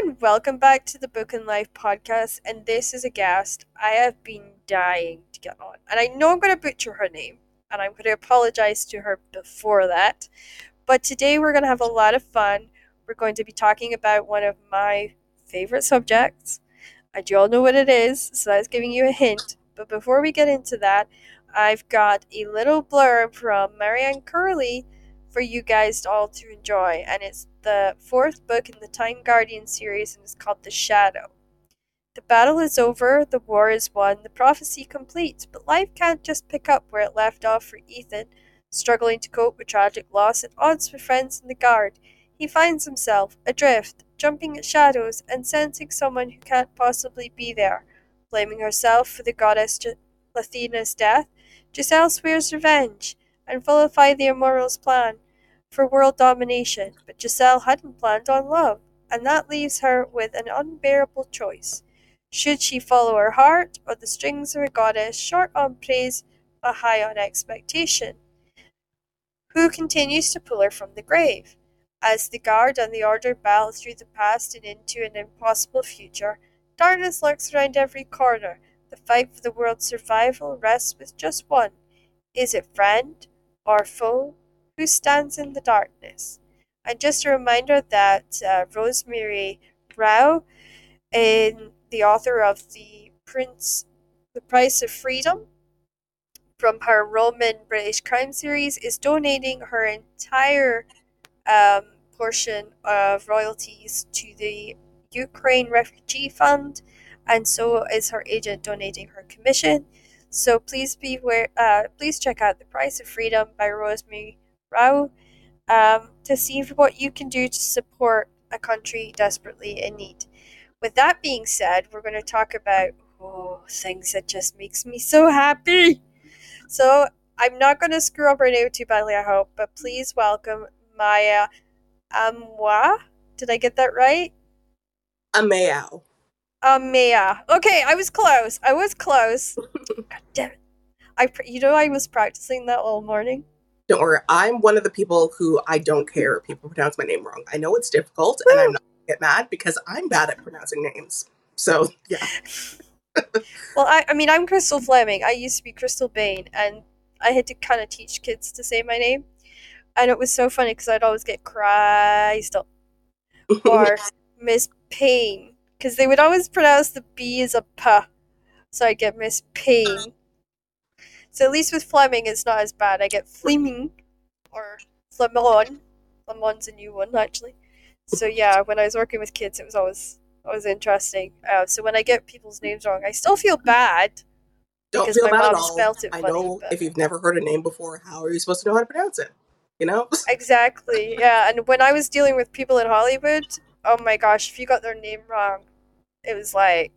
everyone. Welcome back to the Book and Life podcast. And this is a guest I have been dying to get on. And I know I'm going to butcher her name, and I'm going to apologize to her before that. But today we're going to have a lot of fun. We're going to be talking about one of my favorite subjects. And you all know what it is, so that's giving you a hint. But before we get into that, I've got a little blurb from Marianne Curley for you guys all to enjoy. And it's the fourth book in the Time Guardian series and it's called The Shadow. The battle is over, the war is won, the prophecy complete, but life can't just pick up where it left off for Ethan, struggling to cope with tragic loss at odds with friends in the guard. He finds himself adrift, jumping at shadows and sensing someone who can't possibly be there. Blaming herself for the goddess Lathenia's death, Giselle swears revenge and fulfill the Immortal's plan for world domination, but Giselle hadn't planned on love, and that leaves her with an unbearable choice. Should she follow her heart or the strings of a goddess short on praise but high on expectation? Who continues to pull her from the grave? As the guard and the order battle through the past and into an impossible future, darkness lurks around every corner. The fight for the world's survival rests with just one. Is it friend or foe? Who stands in the darkness? And just a reminder that uh, Rosemary Rao, in the author of the Prince, The Price of Freedom, from her Roman British crime series, is donating her entire um, portion of royalties to the Ukraine Refugee Fund, and so is her agent donating her commission. So please be aware, uh, please check out The Price of Freedom by Rosemary Rao um, to see what you can do to support a country desperately in need. With that being said, we're going to talk about oh, things that just makes me so happy. So I'm not going to screw up her name too badly, I hope, but please welcome Maya Amwa. Did I get that right? Amayao. Um, Amaya. Okay, I was close. I was close. God damn it. I, you know, I was practicing that all morning. Don't worry, I'm one of the people who I don't care if people pronounce my name wrong. I know it's difficult, and I'm not get mad because I'm bad at pronouncing names. So yeah. well, I, I mean, I'm Crystal Fleming. I used to be Crystal Bain, and I had to kind of teach kids to say my name, and it was so funny because I'd always get Crystal or Miss Payne because they would always pronounce the B as a P, so I get Miss Payne. So at least with Fleming, it's not as bad. I get Fleming or Flemon. Flemon's a new one actually. So yeah, when I was working with kids, it was always always interesting. Uh, so when I get people's names wrong, I still feel bad. Don't because feel my bad mom at all. Spelt it I funny, know but... if you've never heard a name before, how are you supposed to know how to pronounce it? You know? exactly. Yeah, and when I was dealing with people in Hollywood, oh my gosh, if you got their name wrong, it was like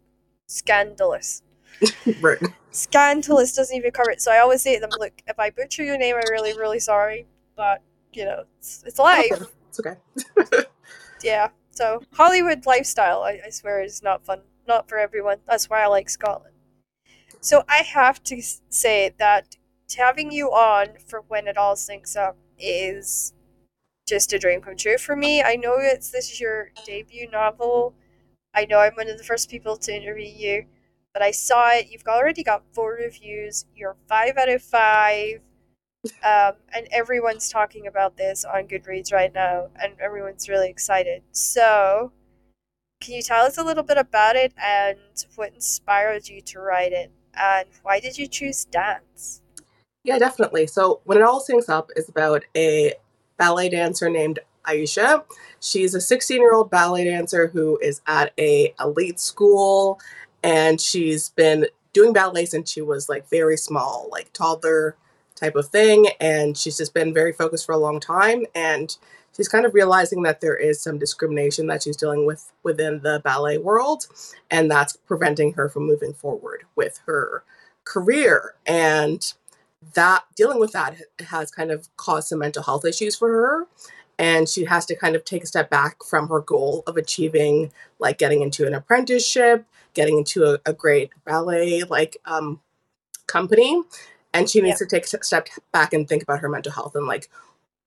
scandalous. right. Scandalous doesn't even cover it. So I always say to them, look, if I butcher your name, I'm really, really sorry, but you know, it's, it's life. Okay. It's okay. yeah. So Hollywood lifestyle, I, I swear, is not fun. Not for everyone. That's why I like Scotland. So I have to say that having you on for when it all syncs up is just a dream come true for me. I know it's this is your debut novel. I know I'm one of the first people to interview you, but I saw it. You've already got four reviews. You're five out of five. Um, and everyone's talking about this on Goodreads right now, and everyone's really excited. So, can you tell us a little bit about it and what inspired you to write it, and why did you choose dance? Yeah, definitely. So, when it all syncs up is about a ballet dancer named Aisha. She's a 16 year old ballet dancer who is at a elite school, and she's been doing ballet since she was like very small, like toddler type of thing. And she's just been very focused for a long time. And she's kind of realizing that there is some discrimination that she's dealing with within the ballet world. And that's preventing her from moving forward with her career. And that dealing with that has kind of caused some mental health issues for her and she has to kind of take a step back from her goal of achieving like getting into an apprenticeship getting into a, a great ballet like um company and she needs to take a step back and think about her mental health and like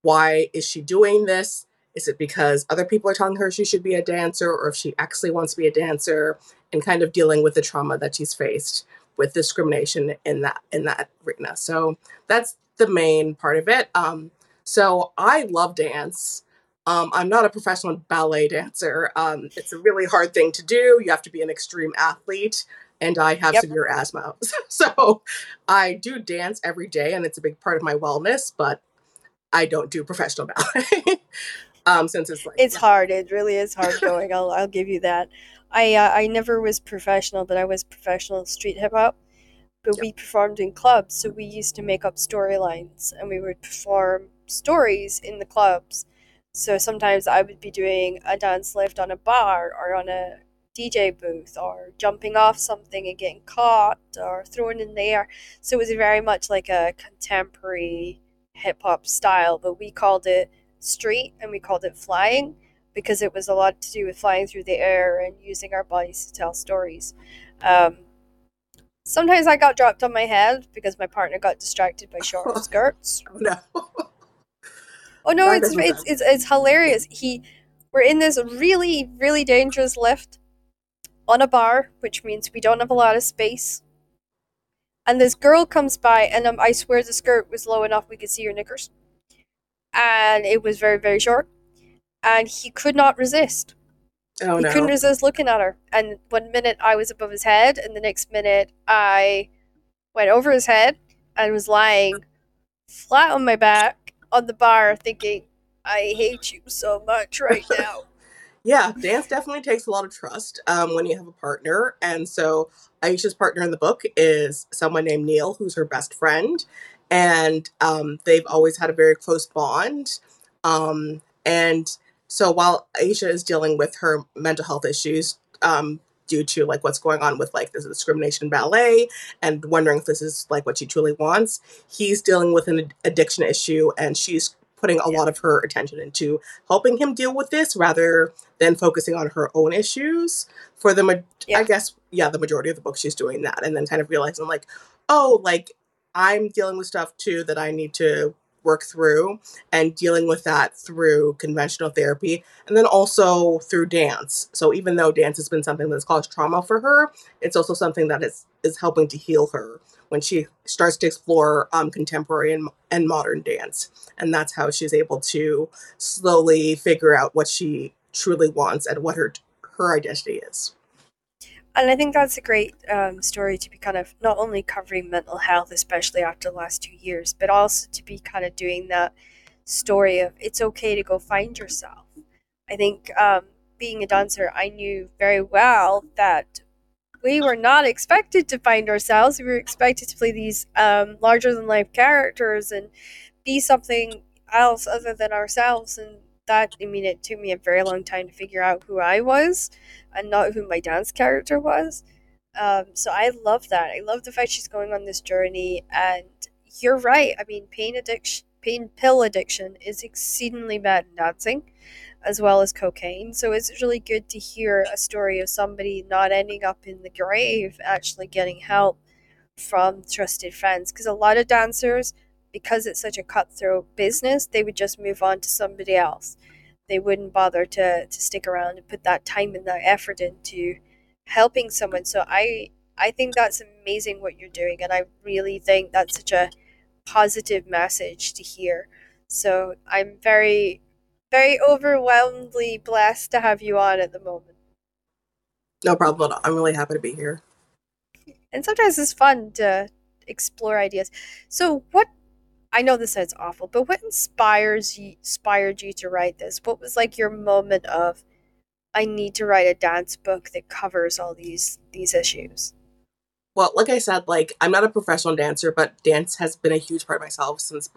why is she doing this Is it because other people are telling her she should be a dancer, or if she actually wants to be a dancer, and kind of dealing with the trauma that she's faced with discrimination in that in that arena. So that's the main part of it. Um, so I love dance. Um, I'm not a professional ballet dancer. Um, it's a really hard thing to do. You have to be an extreme athlete, and I have Yep. severe asthma. so I do dance every day, and it's a big part of my wellness. But I don't do professional ballet um, since it's like It's hard. It really is hard going. I'll I'll give you that. I uh, I never was professional, but I was professional street hip hop. But we performed in clubs, so we used to make up storylines, and we would perform stories in the clubs. So sometimes I would be doing a dance lift on a bar or on a DJ booth or jumping off something and getting caught or thrown in the air. So it was very much like a contemporary hip hop style, but we called it street and we called it flying because it was a lot to do with flying through the air and using our bodies to tell stories. Um, sometimes I got dropped on my head because my partner got distracted by short skirts. oh no. Oh no, it's it's it's, it's hilarious. He we're in this really really dangerous lift on a bar, which means we don't have a lot of space. And this girl comes by, and um, I swear the skirt was low enough we could see her knickers, and it was very very short. And he could not resist. Oh he no. couldn't resist looking at her. And one minute I was above his head, and the next minute I went over his head and was lying flat on my back on the bar, thinking, I hate you so much right now. Yeah, dance definitely takes a lot of trust um, when you have a partner. And so Aisha's partner in the book is someone named Neil, who's her best friend. And um, they've always had a very close bond. Um, and so while Aisha is dealing with her mental health issues um, due to like what's going on with like this discrimination in ballet and wondering if this is like what she truly wants, he's dealing with an ad- addiction issue and she's putting a Yeah. lot of her attention into helping him deal with this rather than focusing on her own issues for the ma- Yeah. i guess yeah the majority of the book she's doing that and then kind of realizing like oh like i'm dealing with stuff too that i need to work through and dealing with that through conventional therapy and then also through dance so even though dance has been something that's caused trauma for her it's also something that is is helping to heal her when she starts to explore um, contemporary and, and modern dance and that's how she's able to slowly figure out what she truly wants and what her her identity is. And I think that's a great um, story to be kind of not only covering mental health, especially after the last two years, but also to be kind of doing that story of it's okay to go find yourself. I think um, being a dancer, I knew very well that we were not expected to find ourselves. We were expected to play these um, larger than life characters and be something else other than ourselves. And that, I mean, it took me a very long time to figure out who I was and not who my dance character was. Um, so I love that. I love the fact she's going on this journey. And you're right. I mean, pain addiction, pain pill addiction is exceedingly bad in dancing as well as cocaine. So it's really good to hear a story of somebody not ending up in the grave, actually getting help from trusted friends. Because a lot of dancers, because it's such a cutthroat business, they would just move on to somebody else. They wouldn't bother to, to stick around and put that time and that effort into helping someone. So I I think that's amazing what you're doing, and I really think that's such a positive message to hear. So I'm very very overwhelmingly blessed to have you on at the moment. No problem at all. I'm really happy to be here. And sometimes it's fun to explore ideas. So what I know this sounds awful, but what inspires you inspired you to write this? What was like your moment of I need to write a dance book that covers all these these issues? Well, like I said, like I'm not a professional dancer, but dance has been a huge part of myself since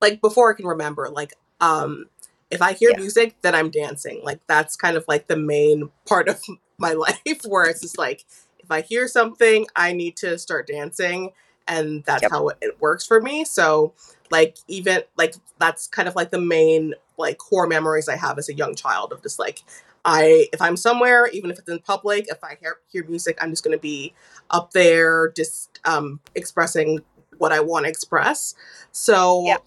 like before I can remember. Like um if I hear Yeah. music, then I'm dancing. Like that's kind of like the main part of my life where it's just like if I hear something, I need to start dancing and that's Yep. how it, it works for me. So like even like that's kind of like the main like core memories I have as a young child of just like I if I'm somewhere, even if it's in public, if I hear hear music, I'm just gonna be up there just um expressing what I want to express. So Yeah.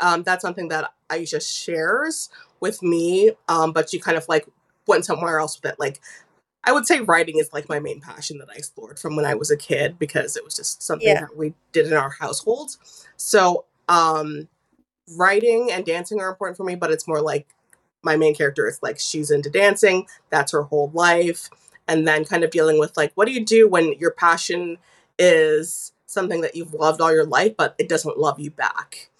um that's something that Aisha shares with me, um, but she kind of like went somewhere else with it. Like I would say writing is like my main passion that I explored from when I was a kid because it was just something Yeah. that we did in our household. So, um, writing and dancing are important for me, but it's more like my main character is like she's into dancing, that's her whole life. And then kind of dealing with like, what do you do when your passion is something that you've loved all your life, but it doesn't love you back?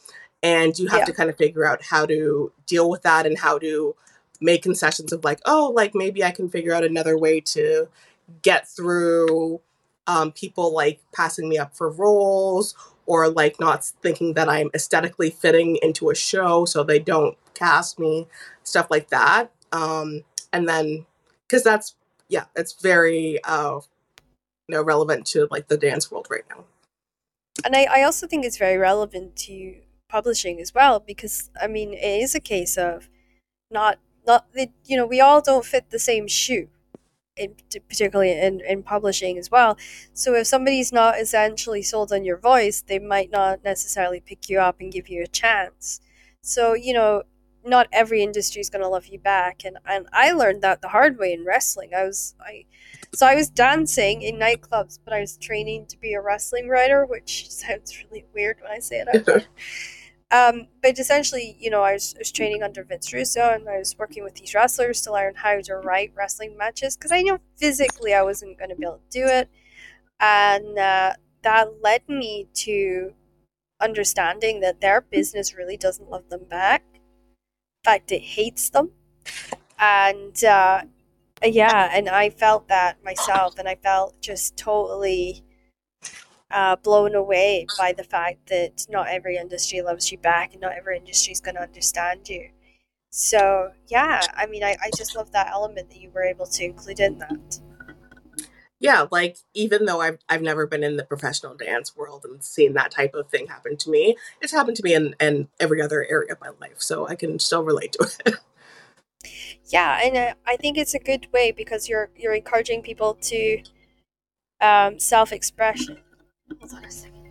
And you have Yeah. to kind of figure out how to deal with that and how to make concessions of like, oh, like maybe I can figure out another way to get through um, people like passing me up for roles or like not thinking that I'm aesthetically fitting into a show so they don't cast me, stuff like that. Um, and then, because that's, yeah, it's very, uh, you know, relevant to like the dance world right now. And I, I also think it's very relevant to publishing as well because I mean it is a case of not not the, you know we all don't fit the same shoe in particularly in, in publishing as well. So if somebody's not essentially sold on your voice they might not necessarily pick you up and give you a chance. So you know not every industry is going to love you back and and I learned that the hard way in wrestling. I was I so I was dancing in nightclubs but I was training to be a wrestling writer which sounds really weird when I say it. Out loud um, but essentially, you know, I was, I was training under Vince Russo and I was working with these wrestlers to learn how to write wrestling matches because I knew physically I wasn't going to be able to do it. And uh, that led me to understanding that their business really doesn't love them back. In fact, it hates them. And uh, yeah, and I felt that myself and I felt just totally uh, blown away by the fact that not every industry loves you back and not every industry is going to understand you. So, yeah, I mean, I, I just love that element that you were able to include in that. yeah, like even though I've I've never been in the professional dance world and seen that type of thing happen to me, it's happened to me in, in every other area of my life. So I can still relate to it. Yeah, and I think it's a good way because you're you're encouraging people to um, self-expression. Hold on a second.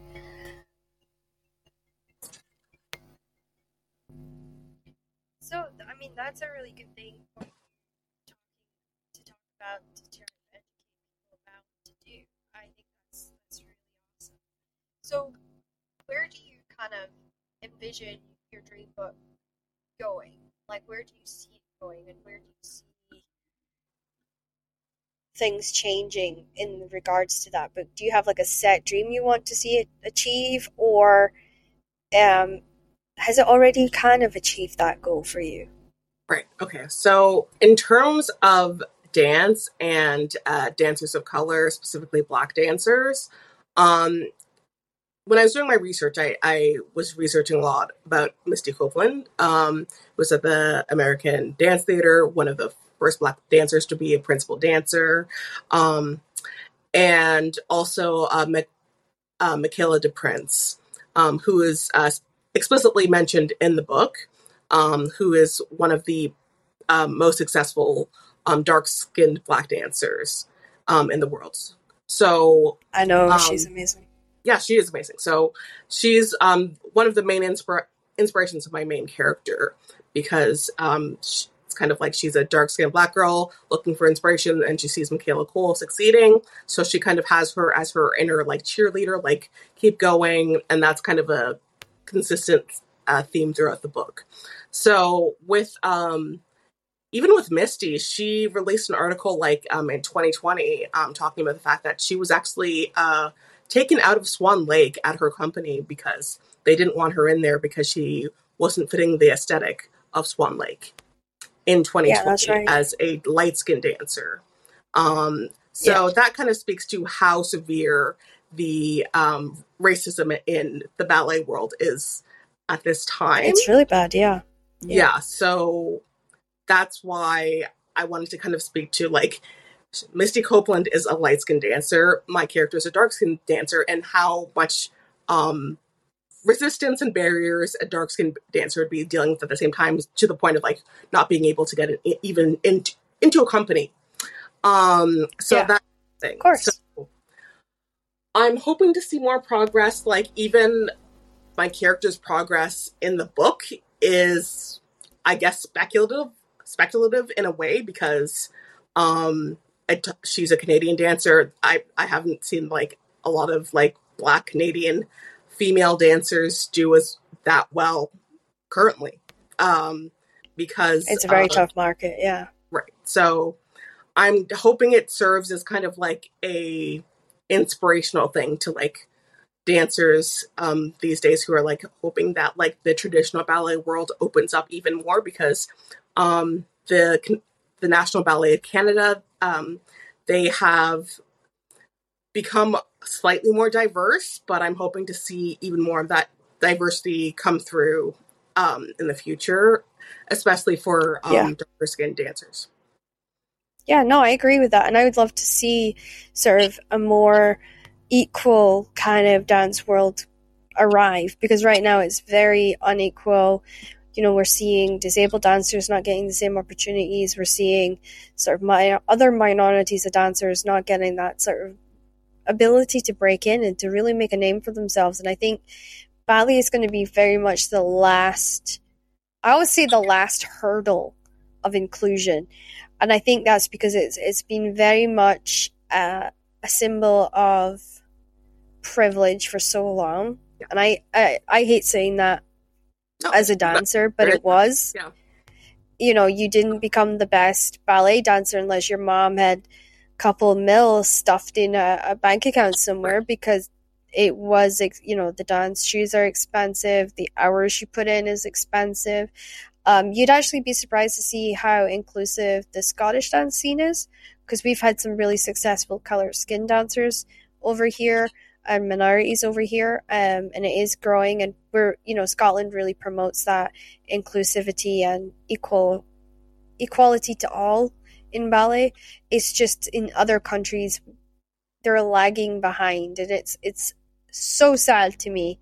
So, I mean, that's a really good thing for talking, to talk about, to educate people about, to do. I think that's, that's really awesome. So, where do you kind of envision your dream book going? Like, where do you see it going, and where do you see things changing in regards to that book? Do you have like a set dream you want to see it achieve, or um, has it already kind of achieved that goal for you? Right. Okay. So, in terms of dance and uh, dancers of color, specifically Black dancers, um, when I was doing my research, I, I was researching a lot about Misty Copeland. Um, was at the American Dance Theater, one of the first Black dancers to be a principal dancer, um, and also uh, Ma- uh, Michaela DePrince, um, who is uh, explicitly mentioned in the book, um, who is one of the um, most successful um, dark-skinned Black dancers um, in the world. So I know Um, she's amazing. yeah, she is amazing. So she's um, one of the main inspira- inspirations of my main character because um, kind of like she's a dark skinned black girl looking for inspiration and she sees Michaela Cole succeeding. So she kind of has her as her inner like cheerleader, like keep going. And that's kind of a consistent uh, theme throughout the book. So with um, even with Misty, she released an article like um, in 2020 um, talking about the fact that she was actually uh, taken out of Swan Lake at her company because they didn't want her in there because she wasn't fitting the aesthetic of Swan Lake in 2020 Yeah, that's right. as a light skinned dancer. Um, so that kind of speaks to how severe the um, racism in the ballet world is at this time. It's really bad, yeah. yeah. so that's why I wanted to kind of speak to like Misty Copeland is a light skinned dancer, my character is a dark skinned dancer, and how much um resistance and barriers a dark skinned dancer would be dealing with at the same time to the point of like not being able to get it even into into a company. Um so Yeah. that thing. Of course. So I'm hoping to see more progress, like even my character's progress in the book is I guess speculative speculative in a way because um she's a Canadian dancer. I I haven't seen like a lot of like black Canadian female dancers do as that well currently. Um because it's a very uh, tough market, yeah. Right. So I'm hoping it serves as kind of like a inspirational thing to like dancers um, these days who are like hoping that like the traditional ballet world opens up even more because um, the the National Ballet of Canada um, they have become slightly more diverse, but I'm hoping to see even more of that diversity come through um, in the future, especially for um, Yeah. darker skinned dancers. Yeah, no, I agree with that. And I would love to see sort of a more equal kind of dance world arrive because right now it's very unequal. You know, we're seeing disabled dancers not getting the same opportunities. We're seeing sort of my other minorities of dancers not getting that sort of ability to break in and to really make a name for themselves. And I think ballet is going to be very much the last, I would say the last hurdle of inclusion and I think that's because it's it's been very much uh, a symbol of privilege for so long, and I, I I hate saying that No, as a dancer, but it was. yeah. You know, you didn't become the best ballet dancer unless your mom had couple mil stuffed in a, a bank account somewhere because it was, you know, the dance shoes are expensive, the hours you put in is expensive. Um, you'd actually be surprised to see how inclusive the Scottish dance scene is because we've had some really successful color skin dancers over here and minorities over here, um, and it is growing. And we're, you know, Scotland really promotes that inclusivity and equal equality to all in ballet. It's just in other countries they're lagging behind, and it's it's so sad to me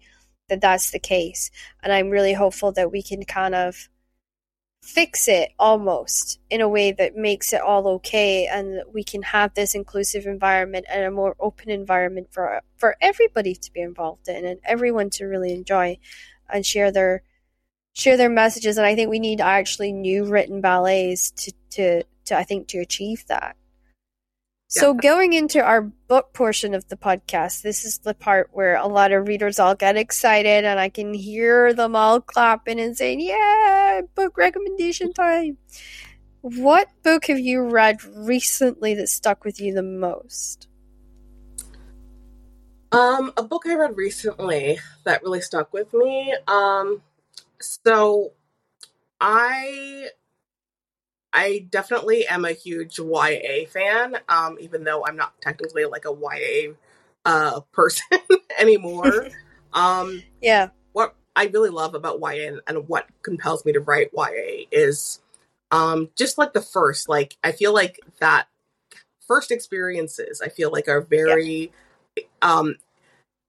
that that's the case. And I'm really hopeful that we can kind of fix it almost in a way that makes it all okay and we can have this inclusive environment and a more open environment for for everybody to be involved in and everyone to really enjoy and share their share their messages and I think we need actually new written ballets to to, to I think to achieve that. So going into our book portion of the podcast, this is the part where a lot of readers all get excited and I can hear them all clapping and saying, "Yeah, book recommendation time." What book have you read recently that stuck with you the most? Um, a book I read recently that really stuck with me. Um, so I I definitely am a huge YA fan, um, even though I'm not technically like a YA uh person anymore. um, Yeah. what I really love about YA and, and what compels me to write YA is um just like the first, like I feel like that first experiences I feel like are very um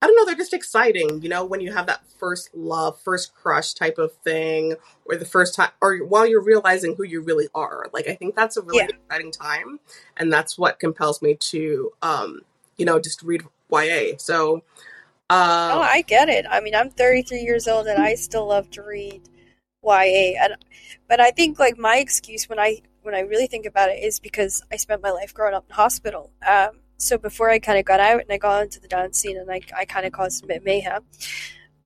I don't know, they're just exciting, you know, when you have that first love, first crush type of thing, or the first time, or while you're realizing who you really are. Like, I think that's a really Yeah. exciting time, and that's what compels me to, um, you know, just read YA. So, uh, Oh, I get it. I mean, I'm 33 years old and I still love to read YA. And but I think like my excuse when I when I really think about it is because I spent my life growing up in hospital. Um, so before I kind of got out and I got into the dance scene and I, I kind of caused a bit of mayhem,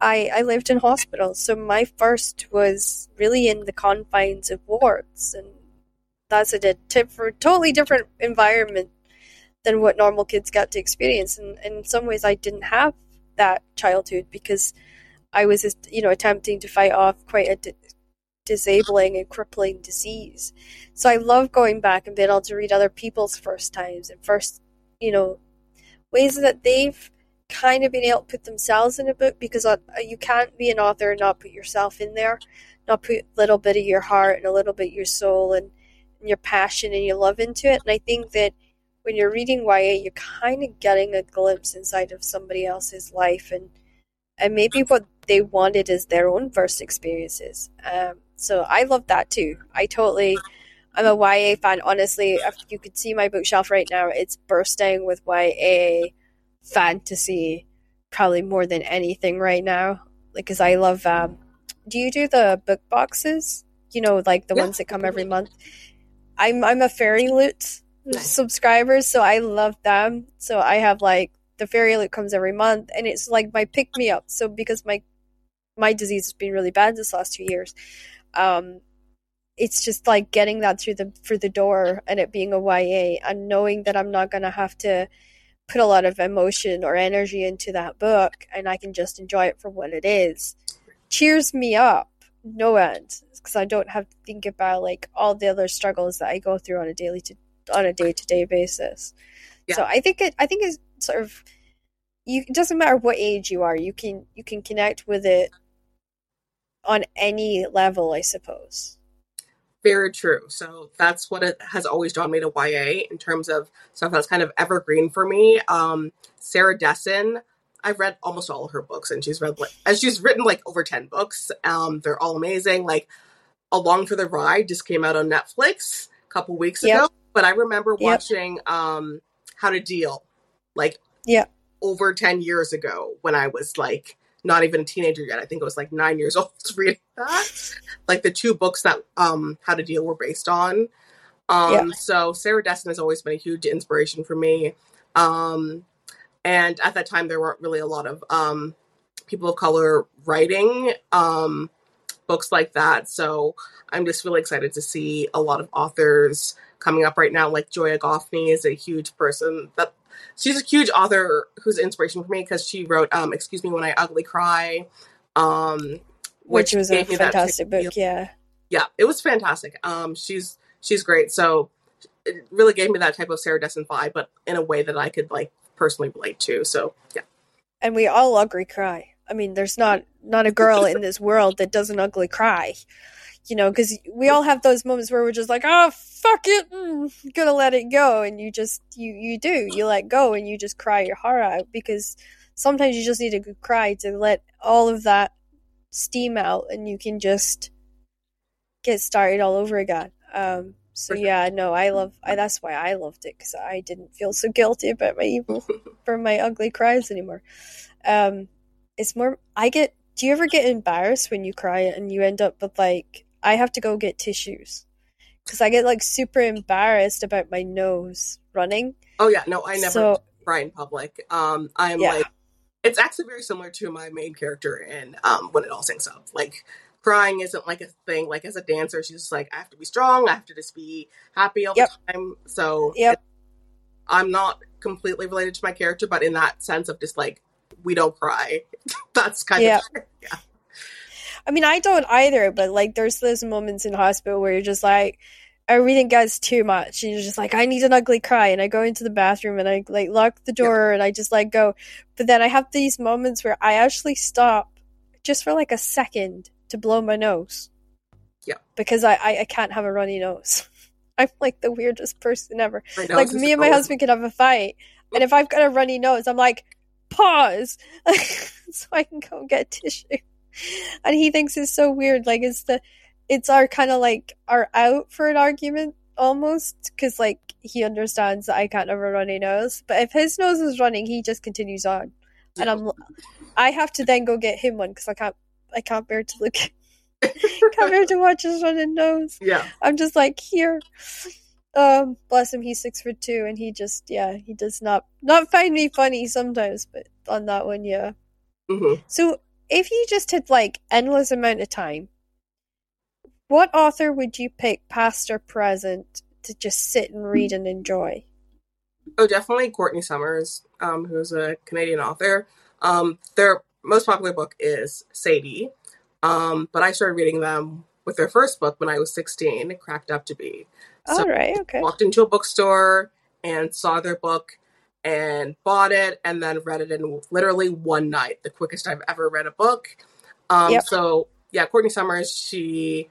I, I lived in hospitals. So my first was really in the confines of wards. And that's a tip for a totally different environment than what normal kids get to experience. And, and in some ways, I didn't have that childhood because I was, you know, attempting to fight off quite a di- disabling and crippling disease. So I love going back and being able to read other people's first times and first, you know, ways that they've kind of been able to put themselves in a book because uh, you can't be an author and not put yourself in there, not put a little bit of your heart and a little bit of your soul and, and your passion and your love into it. And I think that when you're reading YA, you're kind of getting a glimpse inside of somebody else's life and and maybe what they wanted is their own first experiences. Um, so I love that too. I totally, I'm a YA fan. Honestly, if you could see my bookshelf right now, it's bursting with YA fantasy, probably more than anything right now. Like, cause I love. Um, do you do the book boxes? You know, like the Yeah. ones that come every month. I'm I'm a Fairy Loot Nice. subscriber, so I love them. So I have like the Fairy Loot comes every month, and it's like my pick me up. So because my my disease has been really bad this last two years, um, it's just like getting that through the through the door and it being a YA and knowing that I'm not gonna have to put a lot of emotion or energy into that book and I can just enjoy it for what it is cheers me up no end because I don't have to think about like all the other struggles that I go through on a daily to on a day to day basis. Yeah. So I think it I think it's sort of you it doesn't matter what age you are you can you can connect with it on any level I suppose. Very true. So that's what it has always drawn me to YA in terms of stuff that's kind of evergreen for me. Um, Sarah Dessen, I've read almost all of her books, and she's read like, and she's written like over ten books. Um, they're all amazing. Like Along for the Ride just came out on Netflix a couple weeks Yep. ago, but I remember Yep. watching um, How to Deal like Yeah. over ten years ago when I was like not even a teenager yet. I think it was like nine years old reading that. Like the two books that um How to Deal were based on. Um Yeah. so Sarah Dessen has always been a huge inspiration for me. Um and at that time there weren't really a lot of um people of color writing um books like that. So I'm just really excited to see a lot of authors coming up right now. Like Joya Goffney is a huge person that she's a huge author who's an inspiration for me because she wrote um excuse me when i ugly cry um Which, was a gave me that fantastic book, yeah. yeah it was fantastic um she's she's great so it really gave me that type of sarah dessen vibe but in a way that i could like personally relate to so yeah And we all ugly cry. I mean, there's not not a girl in this world that doesn't ugly cry. You know, because we all have those moments where we're just like, "Oh, fuck it, mm, gonna let it go," and you just you you do you let go and you just cry your heart out because sometimes you just need a good cry to let all of that steam out and you can just get started all over again. Um, so yeah, no, I love. I, that's why I loved it because I didn't feel so guilty about my evil for my ugly cries anymore. Um, it's more. I get. Do you ever get embarrassed when you cry and you end up with like I have to go get tissues because I get like super embarrassed about my nose running. oh yeah no i never So cry in public um i'm Yeah. like it's actually very similar to my main character in um when it all syncs up like crying isn't like a thing like as a dancer she's just like i have to be strong i have to just be happy all Yep. the time so Yep. i'm not completely related to my character but in that sense of just like we don't cry that's kind Yeah. of yeah I mean, I don't either, but like, there's those moments in hospital where you're just like, everything gets too much, and you're just like, I need an ugly cry, and I go into the bathroom and I like lock the door and I just like go, but then I have these moments where I actually stop just for like a second to blow my nose. Yeah. because I I, I can't have a runny nose. I'm like the weirdest person ever. Like me and my husband could have a fight, and if I've got a runny nose, I'm like, pause, so I can go get tissue. And he thinks it's so weird. Like it's the, it's our kind of like our out for an argument almost, because like he understands that I can't have a runny nose. But if his nose is running, he just continues on, and I'm, I have to then go get him one because I can't, I can't bear to look, can't bear to watch his running nose. yeah I'm just like here. Um, bless him, he's six foot two, and he just yeah, he does not not find me funny sometimes, but on that one, yeah. hmm So if you just had like endless amount of time, what author would you pick, past or present, to just sit and read and enjoy? Oh, definitely Courtney Summers, um, who's a Canadian author. Um, their most popular book is Sadie, um, but I started reading them with their first book when I was 16, It Cracked Up to Be. So All right, okay. walked into a bookstore and saw their book and bought it and then read it in literally one night, the quickest I've ever read a book. Um, Yep. So, yeah, Courtney Summers, she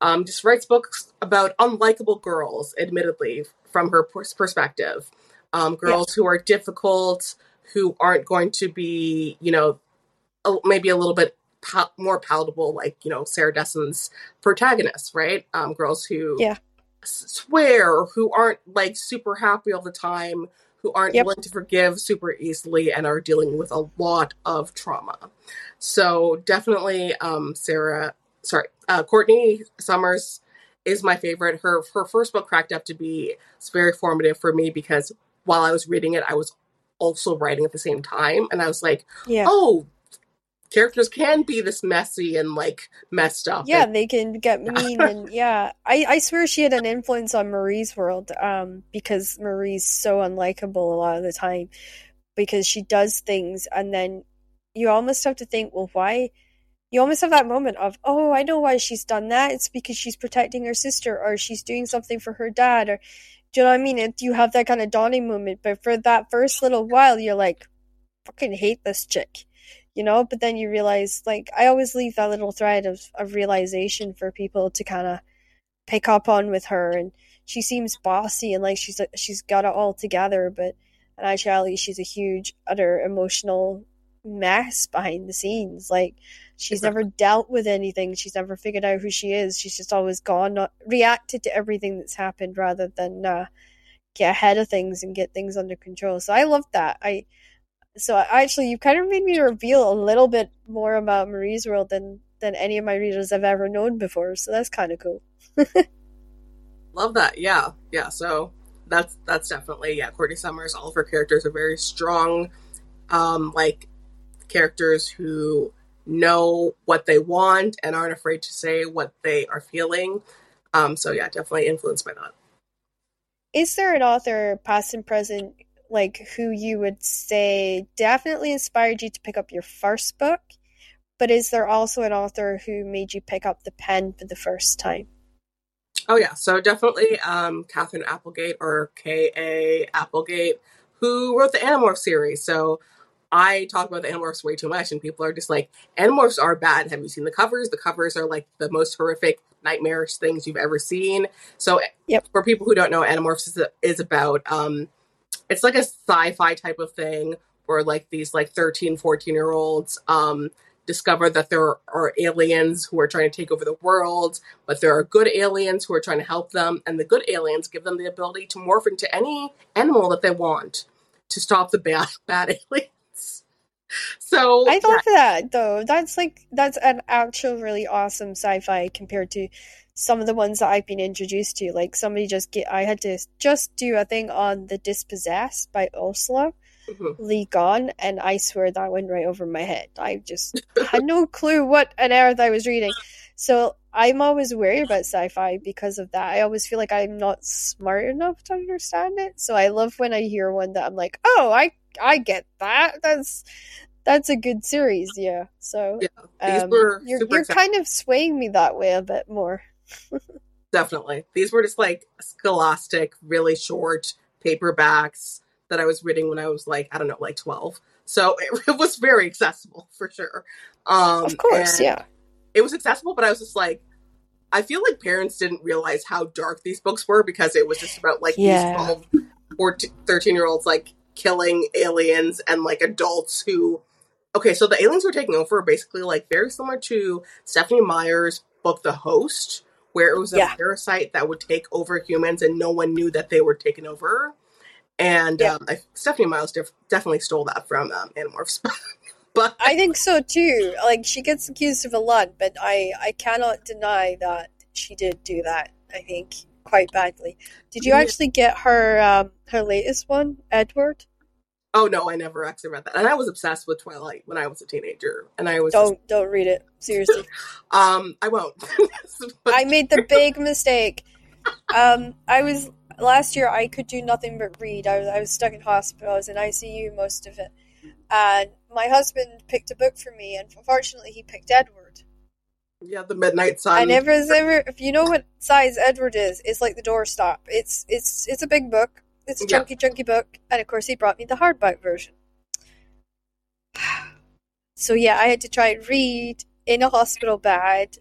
um, just writes books about unlikable girls, admittedly, from her perspective. Um, girls who are difficult, who aren't going to be, you know, a, maybe a little bit pal- more palatable, like, you know, Sarah Dessen's protagonists, right? Um, girls who Yeah. swear, who aren't like super happy all the time, who aren't Yep. willing to forgive super easily, and are dealing with a lot of trauma. So definitely, um, Sarah sorry, uh, Courtney Summers is my favorite. Her her first book cracked up to be it's very formative for me because while I was reading it, I was also writing at the same time, and I was like, Yeah. oh, characters can be this messy and like messed up. Yeah, And- they can get mean and yeah. I, I swear she had an influence on Marie's world, um, because Marie's so unlikable a lot of the time. Because she does things and then you almost have to think, well, why you almost have that moment of, oh, I know why she's done that. It's because she's protecting her sister or she's doing something for her dad or do you know what I mean? It, you have that kind of dawning moment, but for that first little while you're like, fucking hate this chick you know but then you realize like i always leave that little thread of, of realization for people to kind of pick up on with her and she seems bossy and like she's she's got it all together but in actuality she's a huge utter emotional mess behind the scenes like she's never dealt with anything she's never figured out who she is she's just always gone not reacted to everything that's happened rather than uh, get ahead of things and get things under control so i love that i so actually you kind of made me reveal a little bit more about Marie's world than than any of my readers I've ever known before. So that's kind of cool. Love that. Yeah. Yeah. So that's that's definitely yeah, Courtney Summers, all of her characters are very strong, um, like characters who know what they want and aren't afraid to say what they are feeling. Um, so yeah, definitely influenced by that. Is there an author, past and present, like who you would say definitely inspired you to pick up your first book? But is there also an author who made you pick up the pen for the first time? Oh yeah, so definitely um Catherine Applegate or K A Applegate, who wrote the Animorph series. So I talk about the Animorphs way too much, and people are just like, Animorphs are bad. Have you seen the covers? The covers are like the most horrific, nightmarish things you've ever seen. So Yep. for people who don't know, Animorphs is, is about um it's like a sci-fi type of thing where like these like 13 14 year olds um discover that there are aliens who are trying to take over the world but there are good aliens who are trying to help them and the good aliens give them the ability to morph into any animal that they want to stop the bad bad aliens so I love that though. That's like that's an actual really awesome sci-fi compared to some of the ones that I've been introduced to. Like somebody just get I had to just do a thing on The Dispossessed by Ursula Mhm. Le Guin and I swear that went right over my head. I just had no clue what on earth I was reading. So I'm always wary about sci-fi because of that. I always feel like I'm not smart enough to understand it. So I love when I hear one that I'm like, "Oh, I I get that. That's that's a good series." Yeah. So Yeah, um, you're you're exciting. kind of swaying me that way a bit more. Definitely. These were just like scholastic, really short paperbacks that I was reading when I was like, I don't know, like 12. So it, it was very accessible for sure. Um, of course, yeah. It was accessible, but I was just like, I feel like parents didn't realize how dark these books were because it was just about like Yeah. these 12, 14, 13 year olds like killing aliens and like adults who. Okay, so the aliens were taking over basically like very similar to Stephanie Meyer's book, The Host, where it was a Yeah. parasite that would take over humans and no one knew that they were taken over. And Yeah. um, I, Stephanie Miles def- definitely stole that from um, Animorphs. but I think so too. Like she gets accused of a lot, but I I cannot deny that she did do that. I think quite badly. Did you actually get her um her latest one, Edward? oh no, I never actually read that. And I was obsessed with Twilight when I was a teenager. And I was Don't don't read it. Seriously. um, I won't. I made the big mistake. Um, I was last year. I could do nothing but read. I was, I was stuck in hospital. I was in ICU most of it, and my husband picked a book for me. And unfortunately, he picked Edward. yeah, the Midnight Sun. I never, ever. If you know what size Edward is, it's like the doorstop. It's it's it's a big book. It's a Yeah. chunky, chunky book, and of course, he brought me the hardback version. So yeah, I had to try and read in a hospital bed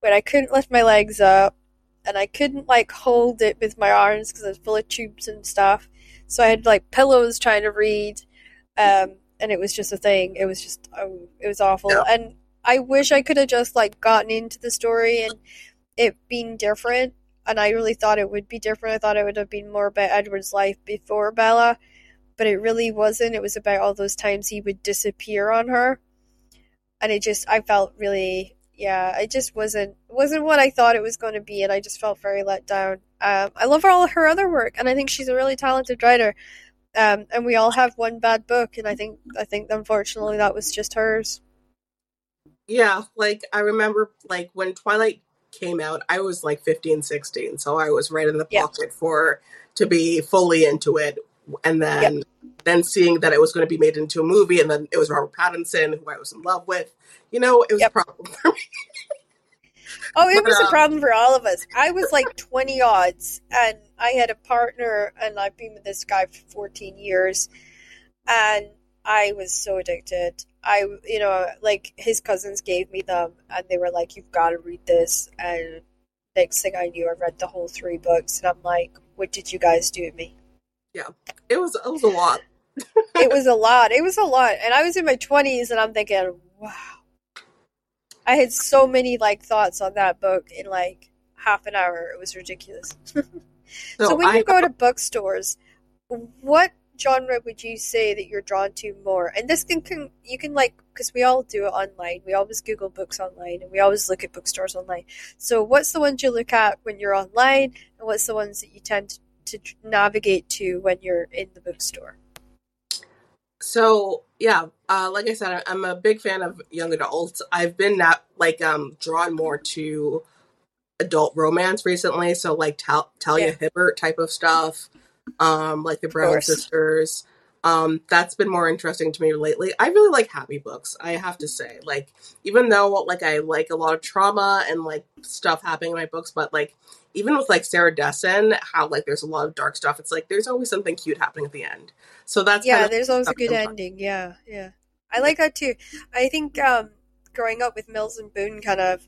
when I couldn't lift my legs up, and I couldn't like hold it with my arms because it was full of tubes and stuff. So I had like pillows trying to read, um, and it was just a thing. It was just, oh, it was awful. Yeah. And I wish I could have just like gotten into the story and it being different. And I really thought it would be different. I thought it would have been more about Edward's life before Bella, but it really wasn't. It was about all those times he would disappear on her, and it just I felt really yeah, it just wasn't wasn't what I thought it was going to be, and I just felt very let down. Um, I love all her other work, and I think she's a really talented writer. Um, and we all have one bad book, and I think I think unfortunately that was just hers. Yeah, like I remember, like when Twilight came out, I was like 15, 16, so I was right in the Yeah. pocket for to be fully into it, and then then seeing that it was going to be made into a movie, and then it was Robert Pattinson, who I was in love with. You know, it was Yep. a problem for me. Oh, it But, was a um, problem for all of us. I was like 20 odds, and I had a partner, and I've been with this guy for 14 years, and I was so addicted. I, you know, like his cousins gave me them, and they were like, "You've got to read this." And next thing I knew, I read the whole three books, and I'm like, "What did you guys do to me?" Yeah, it was it was a lot. it was a lot. It was a lot, and I was in my 20s, and I'm thinking, "Wow." I had so many like thoughts on that book in like half an hour. It was ridiculous. So, So when I you go to bookstores, what genre would you say that you're drawn to more? And this can, can you can like because we all do it online. We always Google books online, and we always look at bookstores online. So what's the ones you look at when you're online, and what's the ones that you tend to navigate to when you're in the bookstore? So yeah, uh, like I said, I'm a big fan of young adults. I've been not like um drawn more to adult romance recently. So like Tal- Talia Yeah. Hibbert type of stuff, um, like the Brown. Sisters. Um, that's been more interesting to me lately. I really like happy books. I have to say, like even though like I like a lot of trauma and like stuff happening in my books, but like even with like Sarah Dessen, how like there's a lot of dark stuff. It's like there's always something cute happening at the end. So that's yeah, kind of there's always a good ending. Yeah, yeah, I like that too. I think um, growing up with Mills and Boon kind of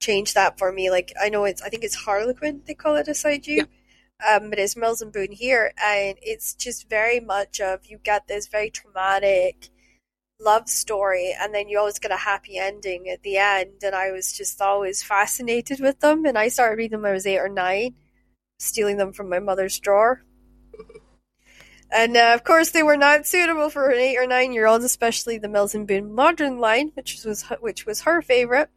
changed that for me. Like I know it's, I think it's Harlequin they call it aside you, um, but it's Mills and Boon here, and it's just very much of you get this very traumatic love story, and then you always get a happy ending at the end. And I was just always fascinated with them, and I started reading them when I was eight or nine, stealing them from my mother's drawer. And uh, of course, they were not suitable for an eight or nine year old, especially the Mills and Boon modern line, which was which was her favorite.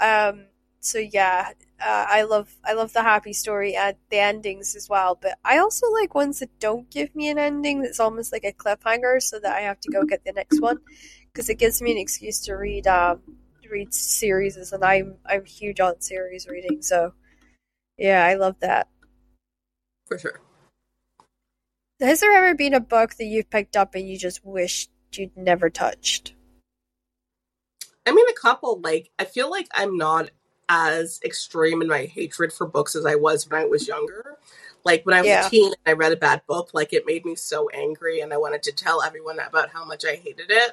Um, so yeah, uh, I love I love the happy story and the endings as well. But I also like ones that don't give me an ending that's almost like a cliffhanger, so that I have to go get the next one because it gives me an excuse to read um, read series, and I'm I'm huge on series reading. So yeah, I love that. for sure. Has there ever been a book that you've picked up and you just wished you'd never touched? I mean, a couple. Like, I feel like I'm not as extreme in my hatred for books as I was when I was younger. Like, when I was Yeah. a teen and I read a bad book, like, it made me so angry and I wanted to tell everyone about how much I hated it.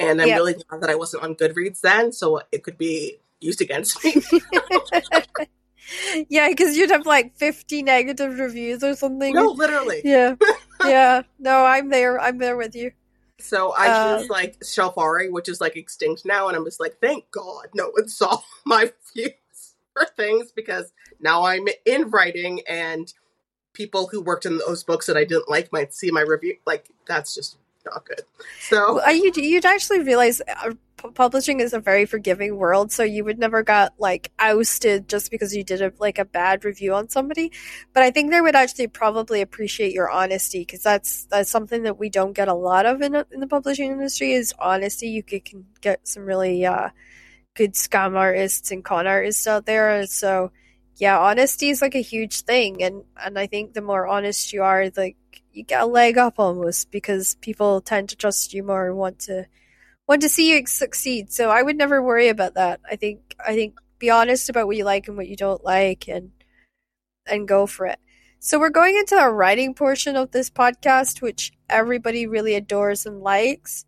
And I'm Yeah. really glad that I wasn't on Goodreads then, so it could be used against me. yeah, because you'd have like 50 negative reviews or something. no, literally. Yeah. Yeah. No, I'm there. I'm there with you. So I Uh, choose, like, Shelfari, which is, like, extinct now, and I'm just like, thank God no one saw my reviews for things because now I'm in writing and people who worked in those books that I didn't like might see my review. Like that's just not good. So you, you'd actually realize uh, publishing is a very forgiving world, so you would never got like ousted just because you did a, like a bad review on somebody. But I think they would actually probably appreciate your honesty because that's that's something that we don't get a lot of in, in the publishing industry is honesty. You could, can get some really uh, good scam artists and con artists out there, so yeah, honesty is like a huge thing, and and I think the more honest you are, like you get a leg up almost because people tend to trust you more and want to want to see you succeed. So I would never worry about that. I think I think be honest about what you like and what you don't like, and and go for it. So we're going into the writing portion of this podcast, which everybody really adores and likes.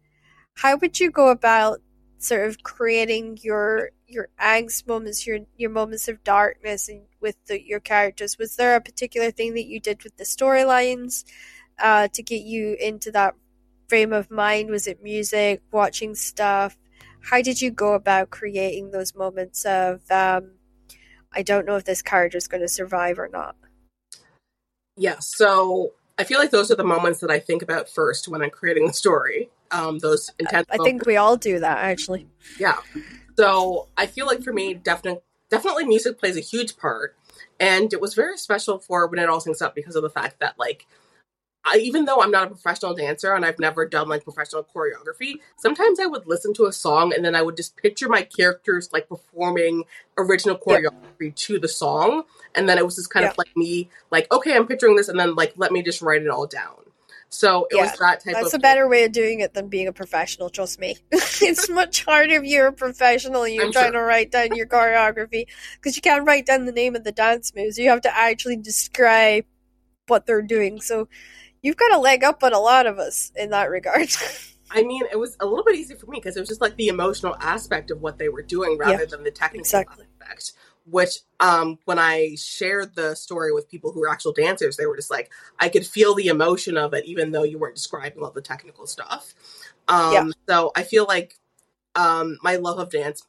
How would you go about sort of creating your your angst moments, your your moments of darkness, and with the, your characters? Was there a particular thing that you did with the storylines uh, to get you into that frame of mind? Was it music, watching stuff? How did you go about creating those moments of um, I don't know if this character is going to survive or not? yeah, so I feel like those are the moments that I think about first when I'm creating the story. Um, those intense. I think we all do that actually. Yeah. So I feel like for me, definitely, definitely music plays a huge part. And it was very special for when it all syncs up because of the fact that like I, even though I'm not a professional dancer and I've never done like professional choreography, sometimes I would listen to a song and then I would just picture my characters like performing original choreography yep. to the song. And then it was just kind yep. of like me, like, okay, I'm picturing this, and then like let me just write it all down. So it yeah, was that type that's a better way of doing it than being a professional, trust me. it's much harder if you're a professional and you're I'm trying sure. to write down your choreography because you can't write down the name of the dance moves. You have to actually describe what they're doing. So you've got a leg up on a lot of us in that regard. I mean, it was a little bit easier for me because it was just like the emotional aspect of what they were doing rather yeah, than the technical exactly. aspect which um, when I shared the story with people who were actual dancers, they were just like, I could feel the emotion of it, even though you weren't describing all the technical stuff. Um, yeah. So I feel like um, my love of dance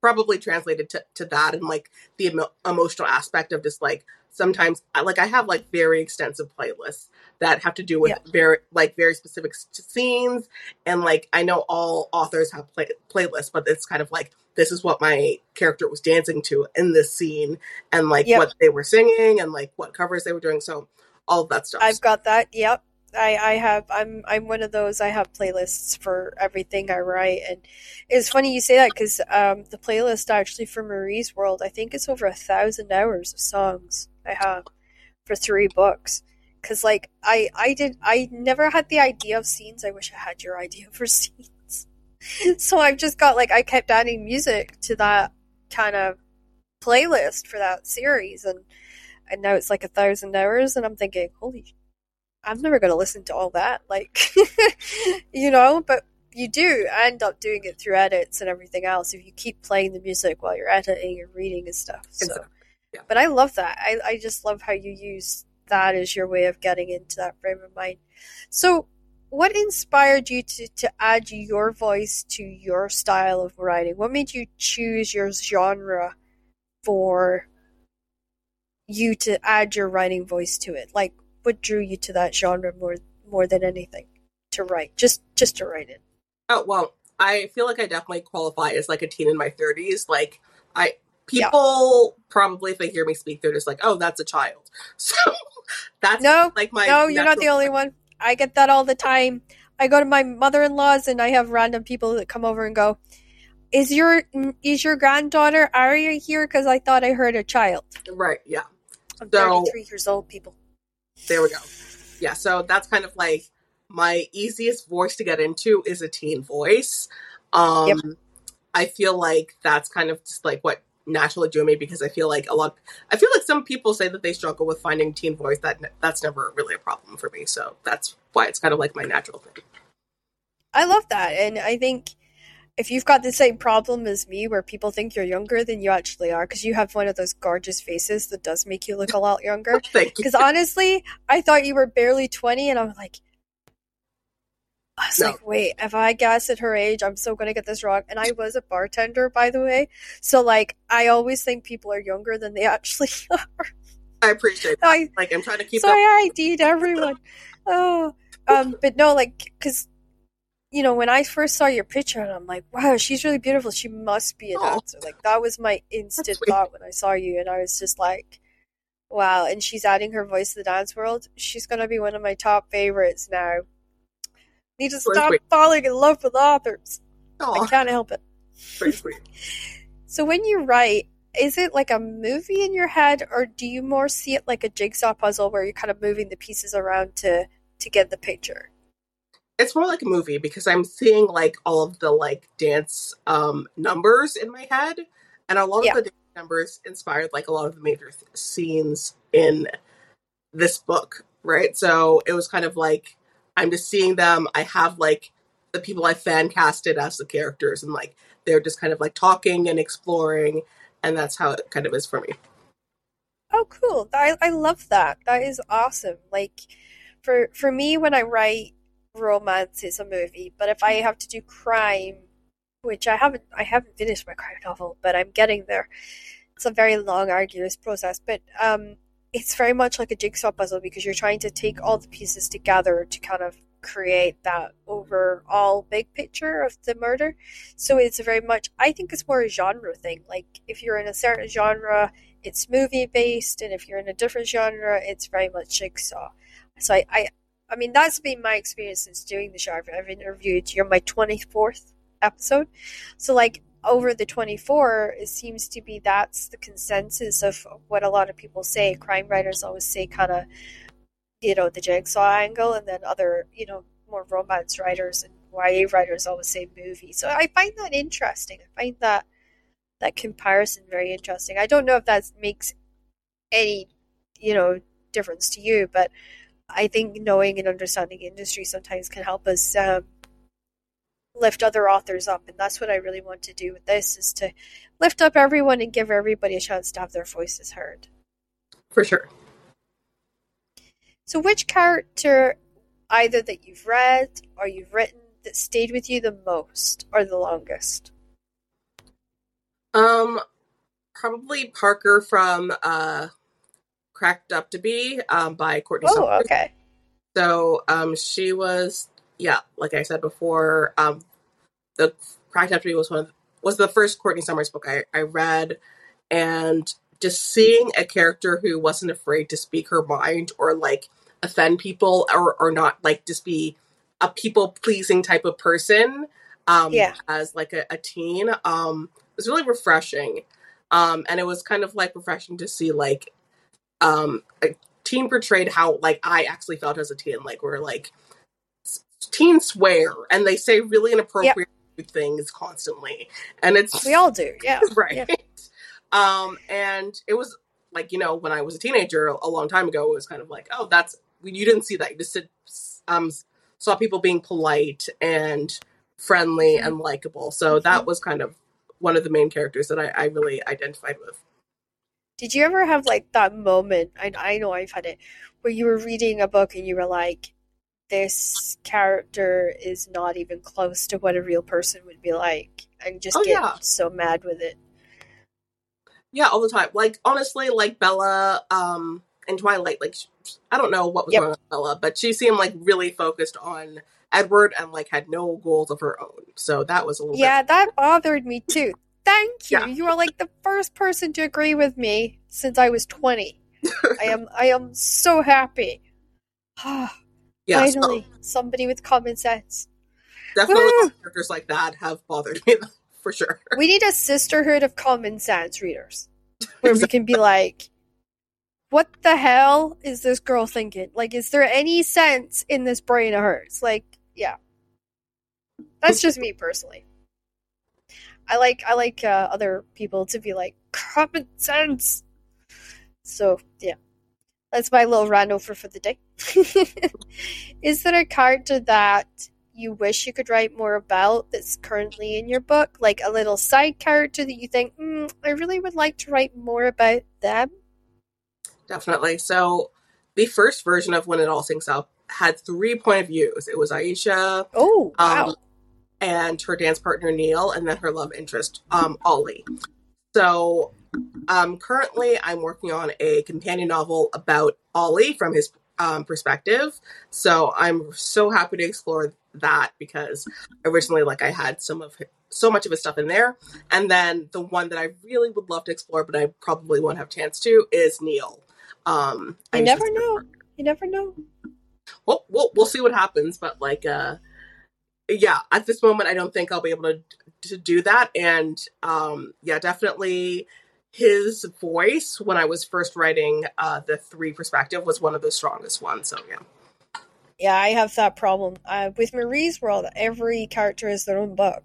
probably translated to, to that and like the emo- emotional aspect of just like sometimes like I have like very extensive playlists that have to do with yeah. very like very specific scenes. And like I know all authors have play- playlists but it's kind of like this is what my character was dancing to in this scene and like yep. what they were singing and like what covers they were doing. So all of that stuff. I've got that. Yep. I, I have I'm I'm one of those I have playlists for everything I write. And it's funny you say that because um, the playlist actually for Marie's World I think it's over a thousand hours of songs I have for three books because like I I did I never had the idea of scenes I wish I had your idea for scenes so I've just got like I kept adding music to that kind of playlist for that series and and now it's like a thousand hours and I'm thinking holy I'm never going to listen to all that. Like, you know, but you do end up doing it through edits and everything else if you keep playing the music while you're editing and reading and stuff. So, exactly. But I love that. I, I just love how you use that as your way of getting into that frame of mind. So, what inspired you to, to add your voice to your style of writing? What made you choose your genre for you to add your writing voice to it? Like, what drew you to that genre more more than anything to write? Just just to write it. Oh well, I feel like I definitely qualify as like a teen in my thirties. Like I people yeah. probably if they hear me speak, they're just like, "Oh, that's a child." So that's no, like my no. You're not the only one. I get that all the time. I go to my mother-in-law's and I have random people that come over and go, "Is your is your granddaughter Aria here? Because I thought I heard a child." Right. Yeah. I'm so, 33 years old, people. There we go. Yeah, so that's kind of like my easiest voice to get into is a teen voice. Um yep. I feel like that's kind of just like what naturally drew me because I feel like a lot I feel like some people say that they struggle with finding teen voice that that's never really a problem for me. So that's why it's kind of like my natural thing. I love that and I think if you've got the same problem as me where people think you're younger than you actually are because you have one of those gorgeous faces that does make you look a lot younger because honestly i thought you were barely 20 and i'm like I was no. like, wait, if I guess at her age, I'm so gonna get this wrong. And I was a bartender, by the way. So like I always think people are younger than they actually are. I appreciate that. I, like I'm trying to keep So I ID'd everyone. oh. Um, but no, like, because you know, when I first saw your picture, and I'm like, wow, she's really beautiful. She must be a oh. dancer. Like that was my instant thought when I saw you, and I was just like, wow. And she's adding her voice to the dance world. She's gonna be one of my top favorites now. Need to stop falling in love with authors. I can't help it. so when you write, is it like a movie in your head, or do you more see it like a jigsaw puzzle where you're kind of moving the pieces around to to get the picture? it's more like a movie because I'm seeing like all of the like dance um numbers in my head, and a lot yeah. of the numbers inspired like a lot of the major th- scenes in this book, right? So it was kind of like I'm just seeing them. I have like the people I fan casted as the characters, and like they're just kind of like talking and exploring, and that's how it kind of is for me. Oh, cool! I I love that. That is awesome. Like for for me, when I write romance it's a movie, but if I have to do crime, which I haven't, I haven't finished my crime novel, but I'm getting there. It's a very long, arduous process, but um, it's very much like a jigsaw puzzle because you're trying to take all the pieces together to kind of create that overall big picture of the murder. So it's very much, I think it's more a genre thing. Like if you're in a certain genre, it's movie based, and if you're in a different genre, it's very much jigsaw. So I, I, I mean, that's been my experience since doing the show. I've, I've interviewed. You're my twenty fourth episode, so like over the 24 it seems to be that's the consensus of what a lot of people say. Crime writers always say kind of you know the jigsaw angle and then other you know more romance writers and YA writers always say movie. So I find that interesting. I find that that comparison very interesting. I don't know if that makes any you know difference to you but I think knowing and understanding industry sometimes can help us um, lift other authors up and that's what i really want to do with this is to lift up everyone and give everybody a chance to have their voices heard. For sure. So which character either that you've read or you've written that stayed with you the most or the longest? Um probably parker from uh cracked up to be um by courtney oh Summers. okay. So um she was yeah, like I said before, um, the Cracked Up to Be was one of, was the first Courtney Summers book I, I read, and just seeing a character who wasn't afraid to speak her mind or like offend people or or not like just be a people pleasing type of person um yeah. as like a, a teen um was really refreshing um and it was kind of like refreshing to see like um a teen portrayed how like I actually felt as a teen like we're like teens swear and they say really inappropriate yep. things constantly and it's we all do yeah right um and it was like you know when i was a teenager a long time ago it was kind of like oh that's you didn't see that you just um saw people being polite and friendly mm-hmm. and likable so that mm-hmm. was kind of one of the main characters that I, I really identified with did you ever have like that moment I, I know i've had it where you were reading a book and you were like this character is not even close to what a real person would be like. And just oh, get yeah. so mad with it. Yeah all the time. Like honestly like bella um in twilight like i don't know what was yep. going on with bella but she seemed like really focused on edward and like had no goals of her own. So that was a little yeah bit- that bothered me too. Thank you. Yeah. you are like the first person to agree with me since i was 20 i am i am so happy Yeah, Finally, so somebody with common sense. Definitely, Woo! characters like that have bothered me for sure. We need a sisterhood of common sense readers where exactly. we can be like, "What the hell is this girl thinking? Like, is there any sense in this brain of hers?" Like, yeah, that's just me personally. I like I like uh, other people to be like common sense. So yeah. That's my little rant over for the day. Is there a character that you wish you could write more about that's currently in your book? Like a little side character that you think, mm, I really would like to write more about them? Definitely. So the first version of When It All Syncs Up had three point of views. It was Aisha. Oh, wow. Um, and her dance partner Neil, and then her love interest, um, Ollie. So um, currently, I'm working on a companion novel about Ollie from his um, perspective. So I'm so happy to explore that because originally, like, I had some of his, so much of his stuff in there, and then the one that I really would love to explore, but I probably won't have chance to, is Neil. Um, you never know. You never know. Well, we'll we'll see what happens, but like, uh, yeah, at this moment, I don't think I'll be able to to do that, and um, yeah, definitely his voice when I was first writing uh, the three perspective was one of the strongest ones. So yeah. Yeah, I have that problem uh, with Marie's World. Every character is their own book.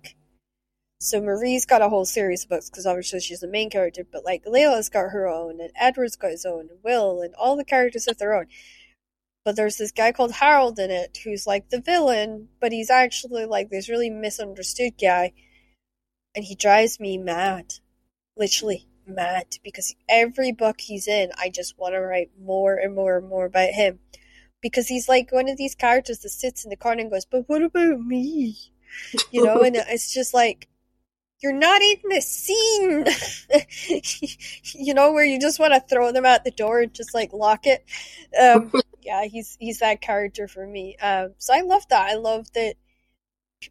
So Marie's got a whole series of books because obviously she's the main character, but like Layla's got her own, and Edward's got his own, and Will, and all the characters have their own. But there's this guy called Harold in it who's like the villain, but he's actually like this really misunderstood guy, and he drives me mad, literally mad because every book he's in, I just want to write more and more and more about him. Because he's like one of these characters that sits in the corner and goes, But what about me? You know, and it's just like, you're not in the scene. you know, where you just want to throw them out the door and just like lock it. Um, yeah, he's he's that character for me. Um, so I love that. I love that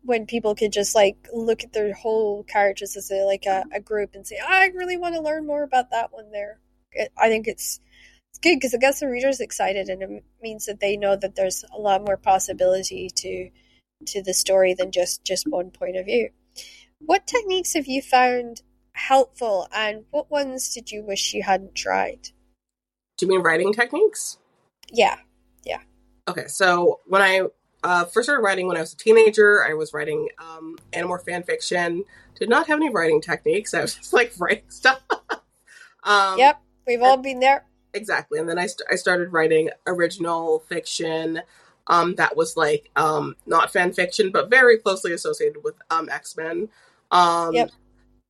when people could just like look at their whole characters as a, like a, a group and say, I really want to learn more about that one there. It, I think it's it's good because it gets the readers excited and it means that they know that there's a lot more possibility to to the story than just just one point of view. What techniques have you found helpful and what ones did you wish you hadn't tried? Do you mean writing techniques? Yeah. Yeah. Okay, so when I uh, first started writing when I was a teenager, I was writing um, Animorph fan fiction. Did not have any writing techniques. I was just like writing stuff. um, yep, we've all been there. Exactly. And then I, st- I started writing original fiction um, that was like um, not fan fiction, but very closely associated with um, X Men. Um, yep.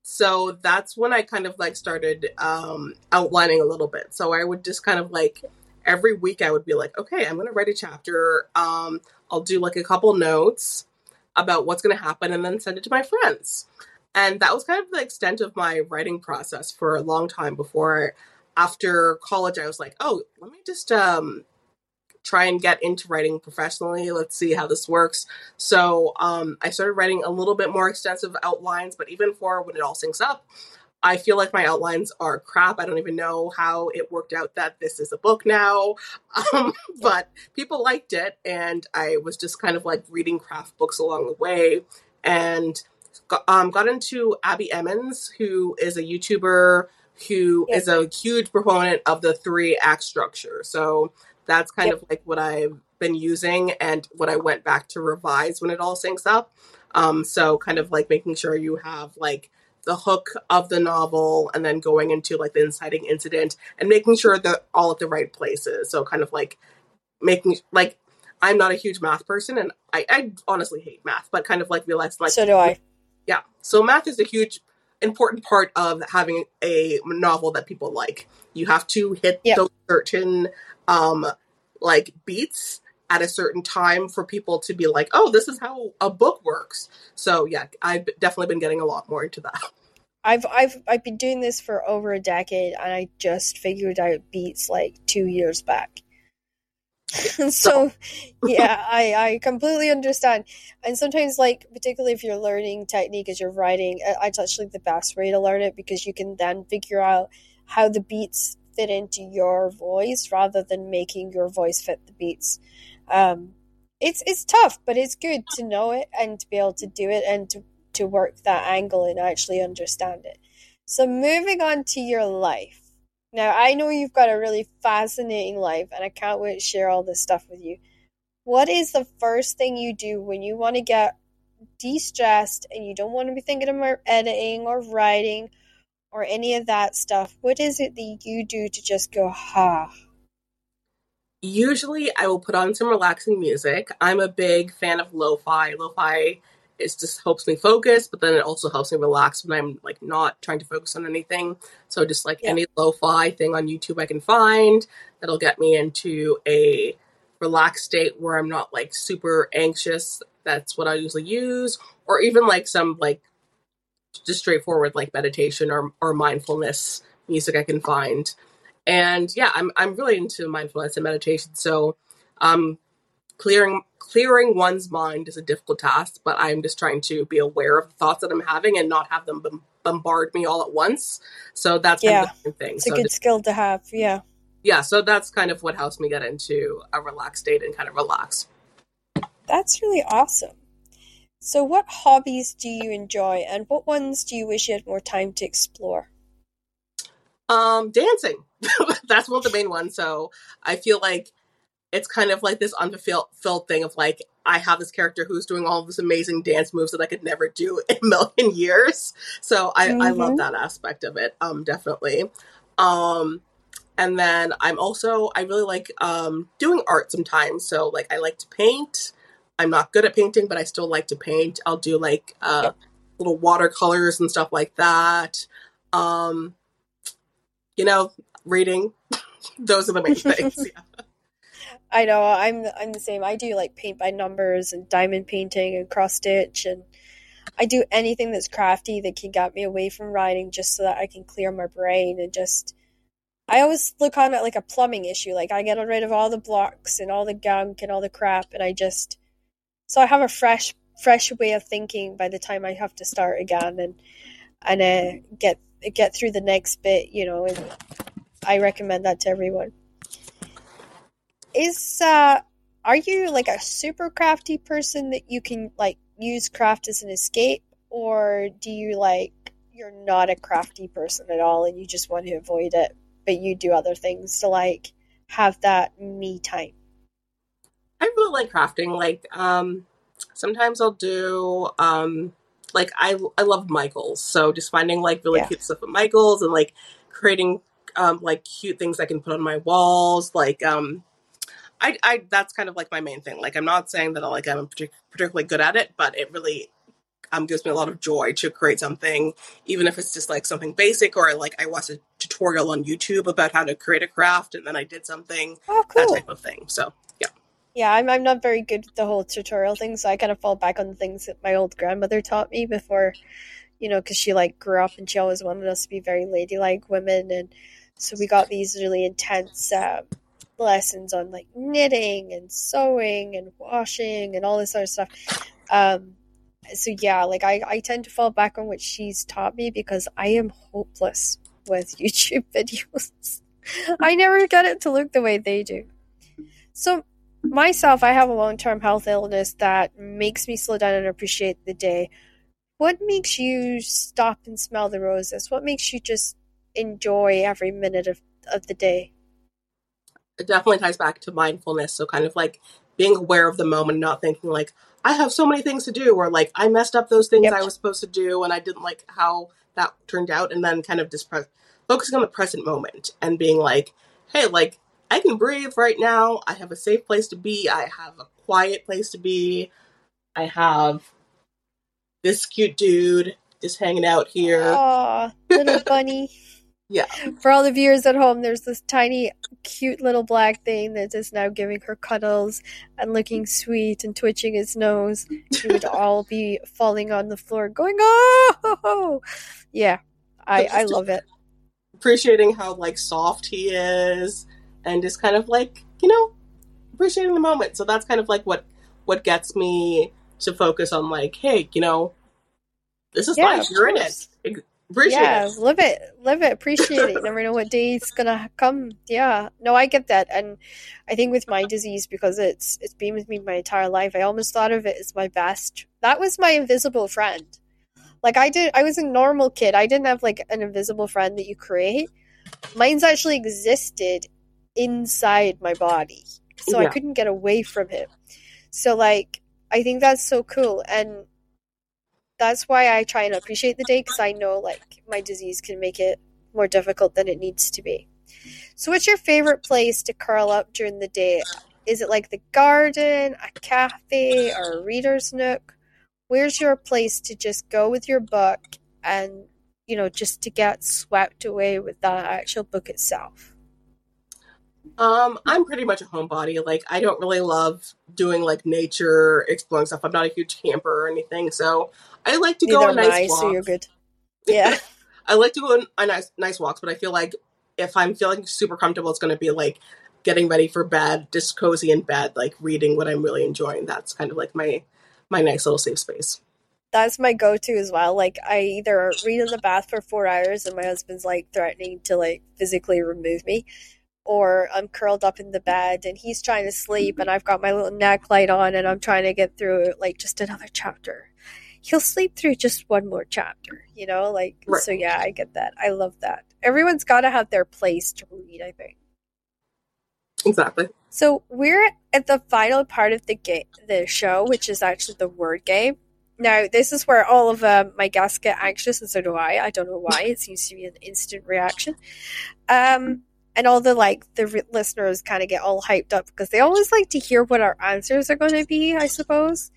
So that's when I kind of like started um, outlining a little bit. So I would just kind of like every week I would be like, okay, I'm going to write a chapter. Um, I'll do like a couple notes about what's going to happen and then send it to my friends. And that was kind of the extent of my writing process for a long time before after college I was like, oh, let me just um try and get into writing professionally. Let's see how this works. So um, I started writing a little bit more extensive outlines, but even for when it all syncs up, I feel like my outlines are crap. I don't even know how it worked out that this is a book now. Um, but people liked it, and I was just kind of like reading craft books along the way and got, um, got into Abbie Emmons, who is a YouTuber who is a huge proponent of the three act structure. So that's kind yep. of like what I've been using and what I went back to revise when it all syncs up. Um, so kind of like making sure you have like the hook of the novel and then going into like the inciting incident and making sure they're all at the right places. So kind of like making like I'm not a huge math person and I, I honestly hate math, but kind of like realize like So do I. Yeah. So math is a huge important part of having a novel that people like. You have to hit yep. those certain um like beats at a certain time for people to be like, oh, this is how a book works. So yeah, I've definitely been getting a lot more into that. I've I've I've been doing this for over a decade, and I just figured out beats like two years back. so yeah, I I completely understand. And sometimes, like particularly if you're learning technique as you're writing, it's actually the best way to learn it because you can then figure out how the beats fit into your voice rather than making your voice fit the beats. Um, it's it's tough, but it's good to know it and to be able to do it and to to work that angle and actually understand it. So moving on to your life. Now I know you've got a really fascinating life and I can't wait to share all this stuff with you. What is the first thing you do when you want to get de-stressed and you don't want to be thinking about editing or writing or any of that stuff, what is it that you do to just go, ha? Usually I will put on some relaxing music. I'm a big fan of lo-fi. Lo-fi is just helps me focus, but then it also helps me relax when I'm like not trying to focus on anything. So just like yeah. any lo-fi thing on YouTube I can find that'll get me into a relaxed state where I'm not like super anxious. That's what I usually use. Or even like some like just straightforward like meditation or or mindfulness music I can find. And yeah, I'm I'm really into mindfulness and meditation. So um clearing clearing one's mind is a difficult task, but I'm just trying to be aware of the thoughts that I'm having and not have them bombard me all at once. So that's yeah, kind of thing. It's so a good just, skill to have. Yeah. Yeah. So that's kind of what helps me get into a relaxed state and kind of relax. That's really awesome. So, what hobbies do you enjoy, and what ones do you wish you had more time to explore? Um, dancing. That's one of the main ones. So, I feel like it's kind of like this unfulfilled thing of like I have this character who's doing all this amazing dance moves that I could never do in a million years. So I, mm-hmm. I love mm-hmm. that aspect of it. Um, definitely. Um, and then I'm also I really like um doing art sometimes. So like I like to paint. I'm not good at painting, but I still like to paint. I'll do like uh, little watercolors and stuff like that. Um, you know, reading. Those are the main things. Yeah. I know I'm I'm the same. I do like paint by numbers and diamond painting and cross stitch and I do anything that's crafty that can get me away from writing just so that I can clear my brain and just I always look on it like a plumbing issue. Like I get rid of all the blocks and all the gunk and all the crap and I just so I have a fresh fresh way of thinking by the time I have to start again and and uh, get get through the next bit, you know, and I recommend that to everyone. Is uh are you like a super crafty person that you can like use craft as an escape or do you like you're not a crafty person at all and you just want to avoid it but you do other things to like have that me time i really like crafting like um sometimes i'll do um like i i love michaels so just finding like really yeah. cute stuff at michaels and like creating um like cute things i can put on my walls like um I, I that's kind of like my main thing. Like I'm not saying that like I'm partic- particularly good at it, but it really um, gives me a lot of joy to create something, even if it's just like something basic or like I watched a tutorial on YouTube about how to create a craft and then I did something, oh, cool. that type of thing. So yeah. Yeah, I'm I'm not very good with the whole tutorial thing, so I kind of fall back on the things that my old grandmother taught me before, you know, because she like grew up and she always wanted us to be very ladylike women, and so we got these really intense. Uh, lessons on like knitting and sewing and washing and all this other stuff. Um, so yeah, like I, I tend to fall back on what she's taught me because I am hopeless with YouTube videos. I never get it to look the way they do. So myself, I have a long term health illness that makes me slow down and appreciate the day. What makes you stop and smell the roses? What makes you just enjoy every minute of, of the day? it definitely ties back to mindfulness. So kind of like being aware of the moment, not thinking like, I have so many things to do, or like I messed up those things yep. I was supposed to do and I didn't like how that turned out, and then kind of just pre- focusing on the present moment and being like, hey, like I can breathe right now. I have a safe place to be. I have a quiet place to be. I have this cute dude just hanging out here. Aw, little bunny. Yeah. For all the viewers at home, there's this tiny, cute little black thing that is now giving her cuddles and looking sweet and twitching his nose. He would all be falling on the floor, going, "Oh!" Yeah, I I love it. Appreciating how like soft he is, and just kind of like you know appreciating the moment. So that's kind of like what what gets me to focus on like, hey, you know, this is yeah, life. You're in it Appreciate yeah, it. live it, live it, appreciate it. You never know what day it's gonna come. Yeah, no, I get that, and I think with my disease because it's it's been with me my entire life. I almost thought of it as my best. That was my invisible friend. Like I did, I was a normal kid. I didn't have like an invisible friend that you create. Mine's actually existed inside my body, so yeah. I couldn't get away from him. So like, I think that's so cool, and that's why I try and appreciate the day because I know like my disease can make it more difficult than it needs to be. So, what's your favorite place to curl up during the day? Is it like the garden, a cafe, or a reader's nook? Where's your place to just go with your book and, you know, just to get swept away with the actual book itself? Um, I'm pretty much a homebody. Like, I don't really love doing like nature exploring stuff. I'm not a huge camper or anything, so I like to Neither go on nice I, walks. So you're good. Yeah. I like to go on, on nice nice walks, but I feel like if I'm feeling super comfortable, it's going to be like getting ready for bed, just cozy in bed, like reading what I'm really enjoying. That's kind of like my my nice little safe space. That's my go-to as well. Like I either read in the bath for four hours, and my husband's like threatening to like physically remove me, or I'm curled up in the bed and he's trying to sleep, and I've got my little neck light on, and I'm trying to get through like just another chapter he'll sleep through just one more chapter, you know? Like, right. so yeah, I get that. I love that. Everyone's got to have their place to read, I think. Exactly. So we're at the final part of the game, the show, which is actually the word game. Now, this is where all of uh, my guests get anxious, and so do I. I don't know why. It seems to be an instant reaction. Um, and all the like the re- listeners kind of get all hyped up because they always like to hear what our answers are going to be. I suppose.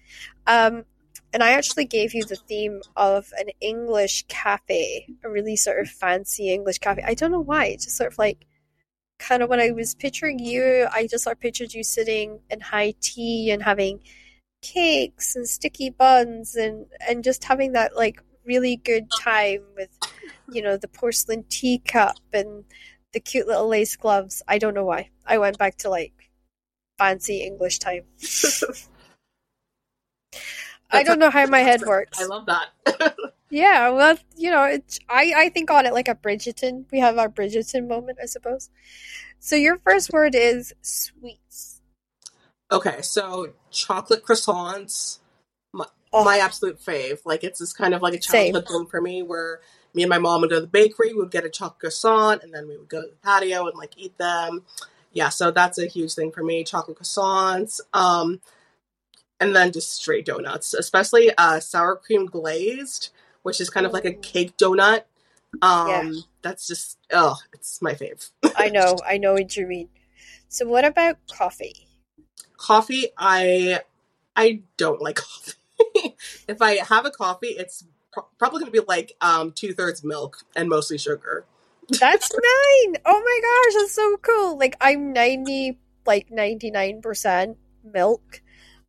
Um, and I actually gave you the theme of an English cafe, a really sort of fancy English cafe. I don't know why. It's just sort of like kind of when I was picturing you, I just sort of pictured you sitting in high tea and having cakes and sticky buns and and just having that like really good time with you know the porcelain teacup and the cute little lace gloves. I don't know why. I went back to like fancy English time. I don't know how my head works. I love that. Yeah, well, you know, I I think on it like a Bridgerton. We have our Bridgerton moment, I suppose. So your first word is sweets. okay, so chocolate croissants, my, Oh, my absolute fave. Like it's this kind of like a Same. childhood thing for me where me and my mom would go to the bakery, we would get a chocolate croissant, and then we would go to the patio and like eat them. Yeah, so that's a huge thing for me. Chocolate croissants. Um, and then just straight donuts, especially uh, sour cream glazed, which is kind of like a cake donut. Um, Yeah. that's just oh, it's my fave. I know, I know what you mean. So what about coffee? coffee, I I don't like coffee. if I have a coffee, it's pro- probably going to be like um, two thirds milk and mostly sugar. That's mine. Oh my gosh, that's so cool. Like I'm ninety, like ninety nine percent milk,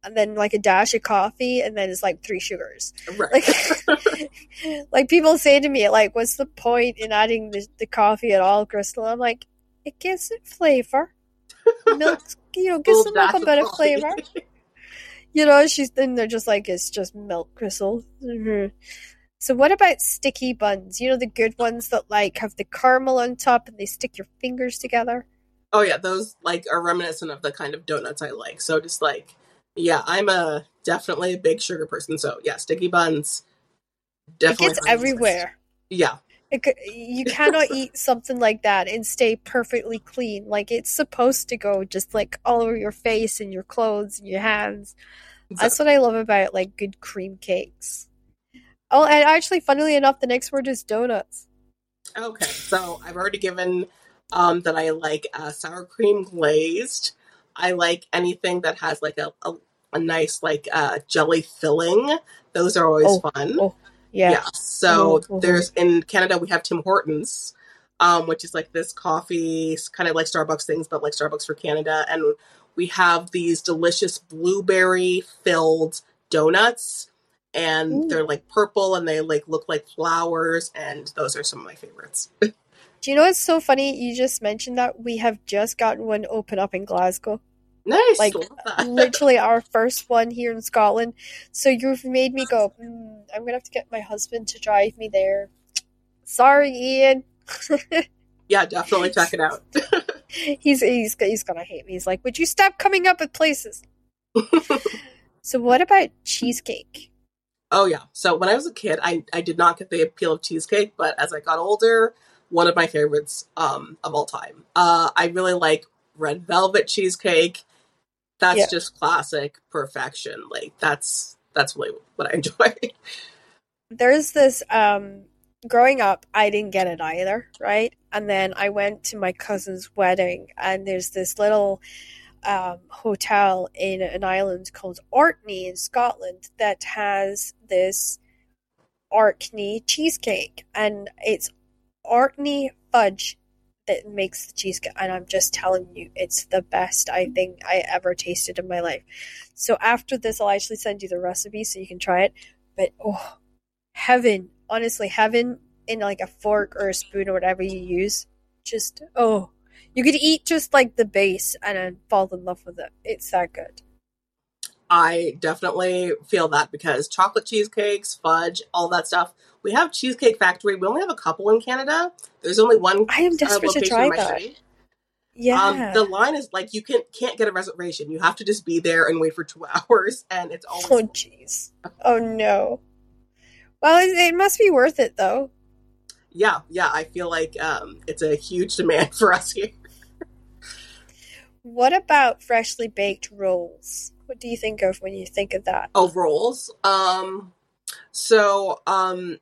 and then like a dash of coffee, and then it's like three sugars. Right. Like, like people say to me, like, what's the point in adding the, the coffee at all, Crystal? I'm like, it gives it flavor. Milk, you know, gives the milk a bit of flavor. You know, she's then they're just like, it's just milk, Crystal. hmm So what about sticky buns? You know, the good ones that like have the caramel on top and they stick your fingers together. oh yeah, those like are reminiscent of the kind of donuts I like. So just like yeah, I'm a definitely a big sugar person. So yeah, sticky buns. It Definitely gets high on everywhere. Yeah, It, you cannot eat something like that and stay perfectly clean. Like it's supposed to go just like all over your face and your clothes and your hands. That's what I love about like good cream cakes. Oh, and actually, funnily enough, the next word is donuts. Okay, so I've already given um, that I like uh, sour cream glazed. I like anything that has like a, a, a nice like uh, jelly filling. Those are always Oh, fun. oh, Yeah. So Mhm, mhm. there's in Canada we have Tim Hortons, um, which is like this coffee kind of like Starbucks things, but like Starbucks for Canada, and we have these delicious blueberry filled donuts. And Ooh. they're like purple and they like look like flowers, and those are some of my favorites. Do you know what's so funny? You just mentioned that we have just gotten one open up in Glasgow. Nice. Like. Literally our first one here in Scotland. So you've made me go, mm, I'm going to have to get my husband to drive me there. Sorry, Ian. yeah, definitely check it out. he's he's he's gonna hate me. He's like, "Would you stop coming up with places?" so what about cheesecake? Oh yeah. So when I was a kid, I I did not get the appeal of cheesecake, but as I got older, one of my favorites um of all time. Uh I really like red velvet cheesecake. That's Yeah. just classic perfection. Like that's that's really what I enjoy. There's this um growing up, I didn't get it either, right? And then I went to my cousin's wedding, and there's this little um, hotel in an island called Orkney in Scotland that has this Orkney cheesecake, and it's Orkney fudge that makes the cheesecake. And I'm just telling you, it's the best I think I ever tasted in my life. So after this, I'll actually send you the recipe so you can try it. But oh, heaven, honestly, heaven in like a fork or a spoon or whatever you use. Just oh, you could eat just like the base and then fall in love with it. It's that good. I definitely feel that because chocolate cheesecakes, fudge, all that stuff. We have Cheesecake Factory. We only have a couple in Canada. There's only one I am uh, desperate to try that. city. Yeah. Um, the line is like you can can't get a reservation. You have to just be there and wait for two hours, and it's always oh jeez. Oh no. Well, it, it must be worth it though. yeah, yeah. I feel like um, it's a huge demand for us here. What about freshly baked rolls? What do you think of when you think of that? Oh, rolls. Um, so um,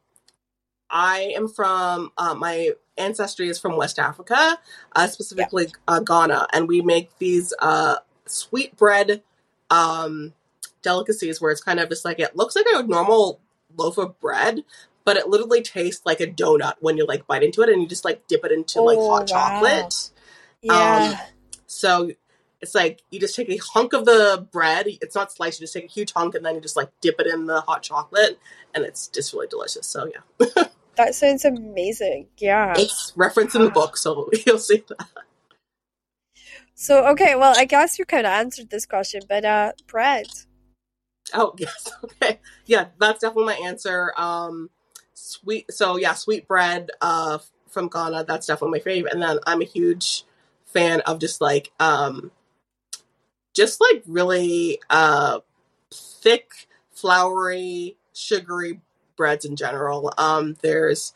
I am from uh, my ancestry is from West Africa, uh, specifically uh, Ghana, and we make these uh, sweet bread um, delicacies where it's kind of just like it looks like a normal loaf of bread, but it literally tastes like a donut when you like bite into it, and you just like dip it into like Oh, hot wow. chocolate. Yeah. So It's like you just take a hunk of the bread. It's not sliced. You just take a huge hunk and then you just like dip it in the hot chocolate, and it's just really delicious. So yeah, That sounds amazing. Yeah. it's referenced in the book, so you'll see that. So okay, well, I guess you kind of answered this question, but uh, bread. Oh yes, okay, yeah, that's definitely my answer. Um, sweet. So yeah, sweet bread. Uh, from Ghana. That's definitely my favorite. And then I'm a huge fan of just like um, just like really uh thick, floury, sugary breads in general. Um, there's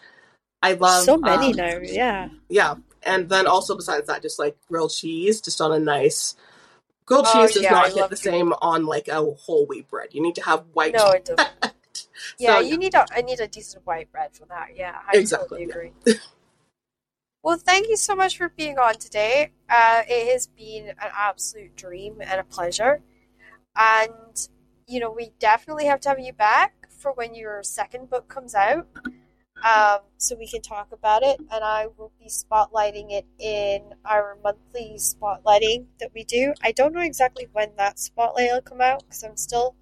I love so many um, now. Yeah. yeah, and then also besides that, just like grilled cheese, just on a nice. Grilled Oh, cheese does yeah, I not hit the same on like a whole wheat bread. You need to have white. No, it doesn't. Yeah, So, you need a I need a decent white bread for that. Yeah, I Exactly, totally agree. well, thank you so much for being on today. Uh, it has been an absolute dream and a pleasure. And you know, we definitely have to have you back for when your second book comes out. Um, so we can talk about it, and I will be spotlighting it in our monthly spotlighting that we do. I don't know exactly when that spotlight will come out because I'm still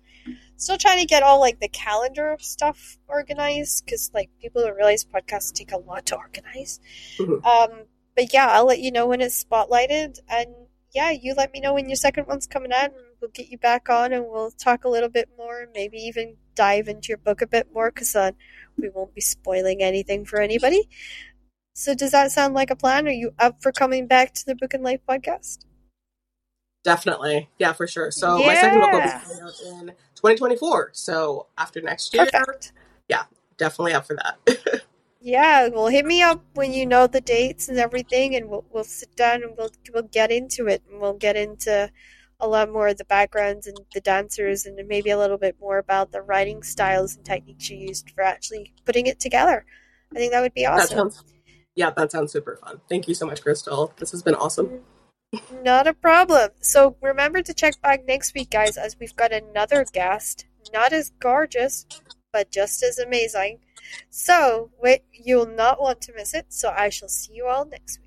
still trying to get all like the calendar stuff organized because like people don't realize podcasts take a lot to organize. Mhm. Um, but yeah, I'll let you know when it's spotlighted, and yeah, you let me know when your second one's coming out, and we'll get you back on, and we'll talk a little bit more, maybe even dive into your book a bit more because uh, we won't be spoiling anything for anybody. So does that sound like a plan? Are you up for coming back to the Book and Life podcast? Definitely. Yeah, for sure. So my second book will be coming out in 2024. So after next year, Perfect. definitely up for that. Yeah, well, hit me up when you know the dates and everything, and we'll we'll sit down and we'll we'll get into it, and we'll get into a lot more of the backgrounds and the dancers, and maybe a little bit more about the writing styles and techniques you used for actually putting it together. I think that would be That awesome. sounds yeah, that sounds super fun. Thank you so much, Crystal. This has been awesome. Mm-hmm. Not a problem. So remember to check back next week, guys, as we've got another guest. Not as gorgeous, but just as amazing. So wait, you'll not want to miss it. So I shall see you all next week.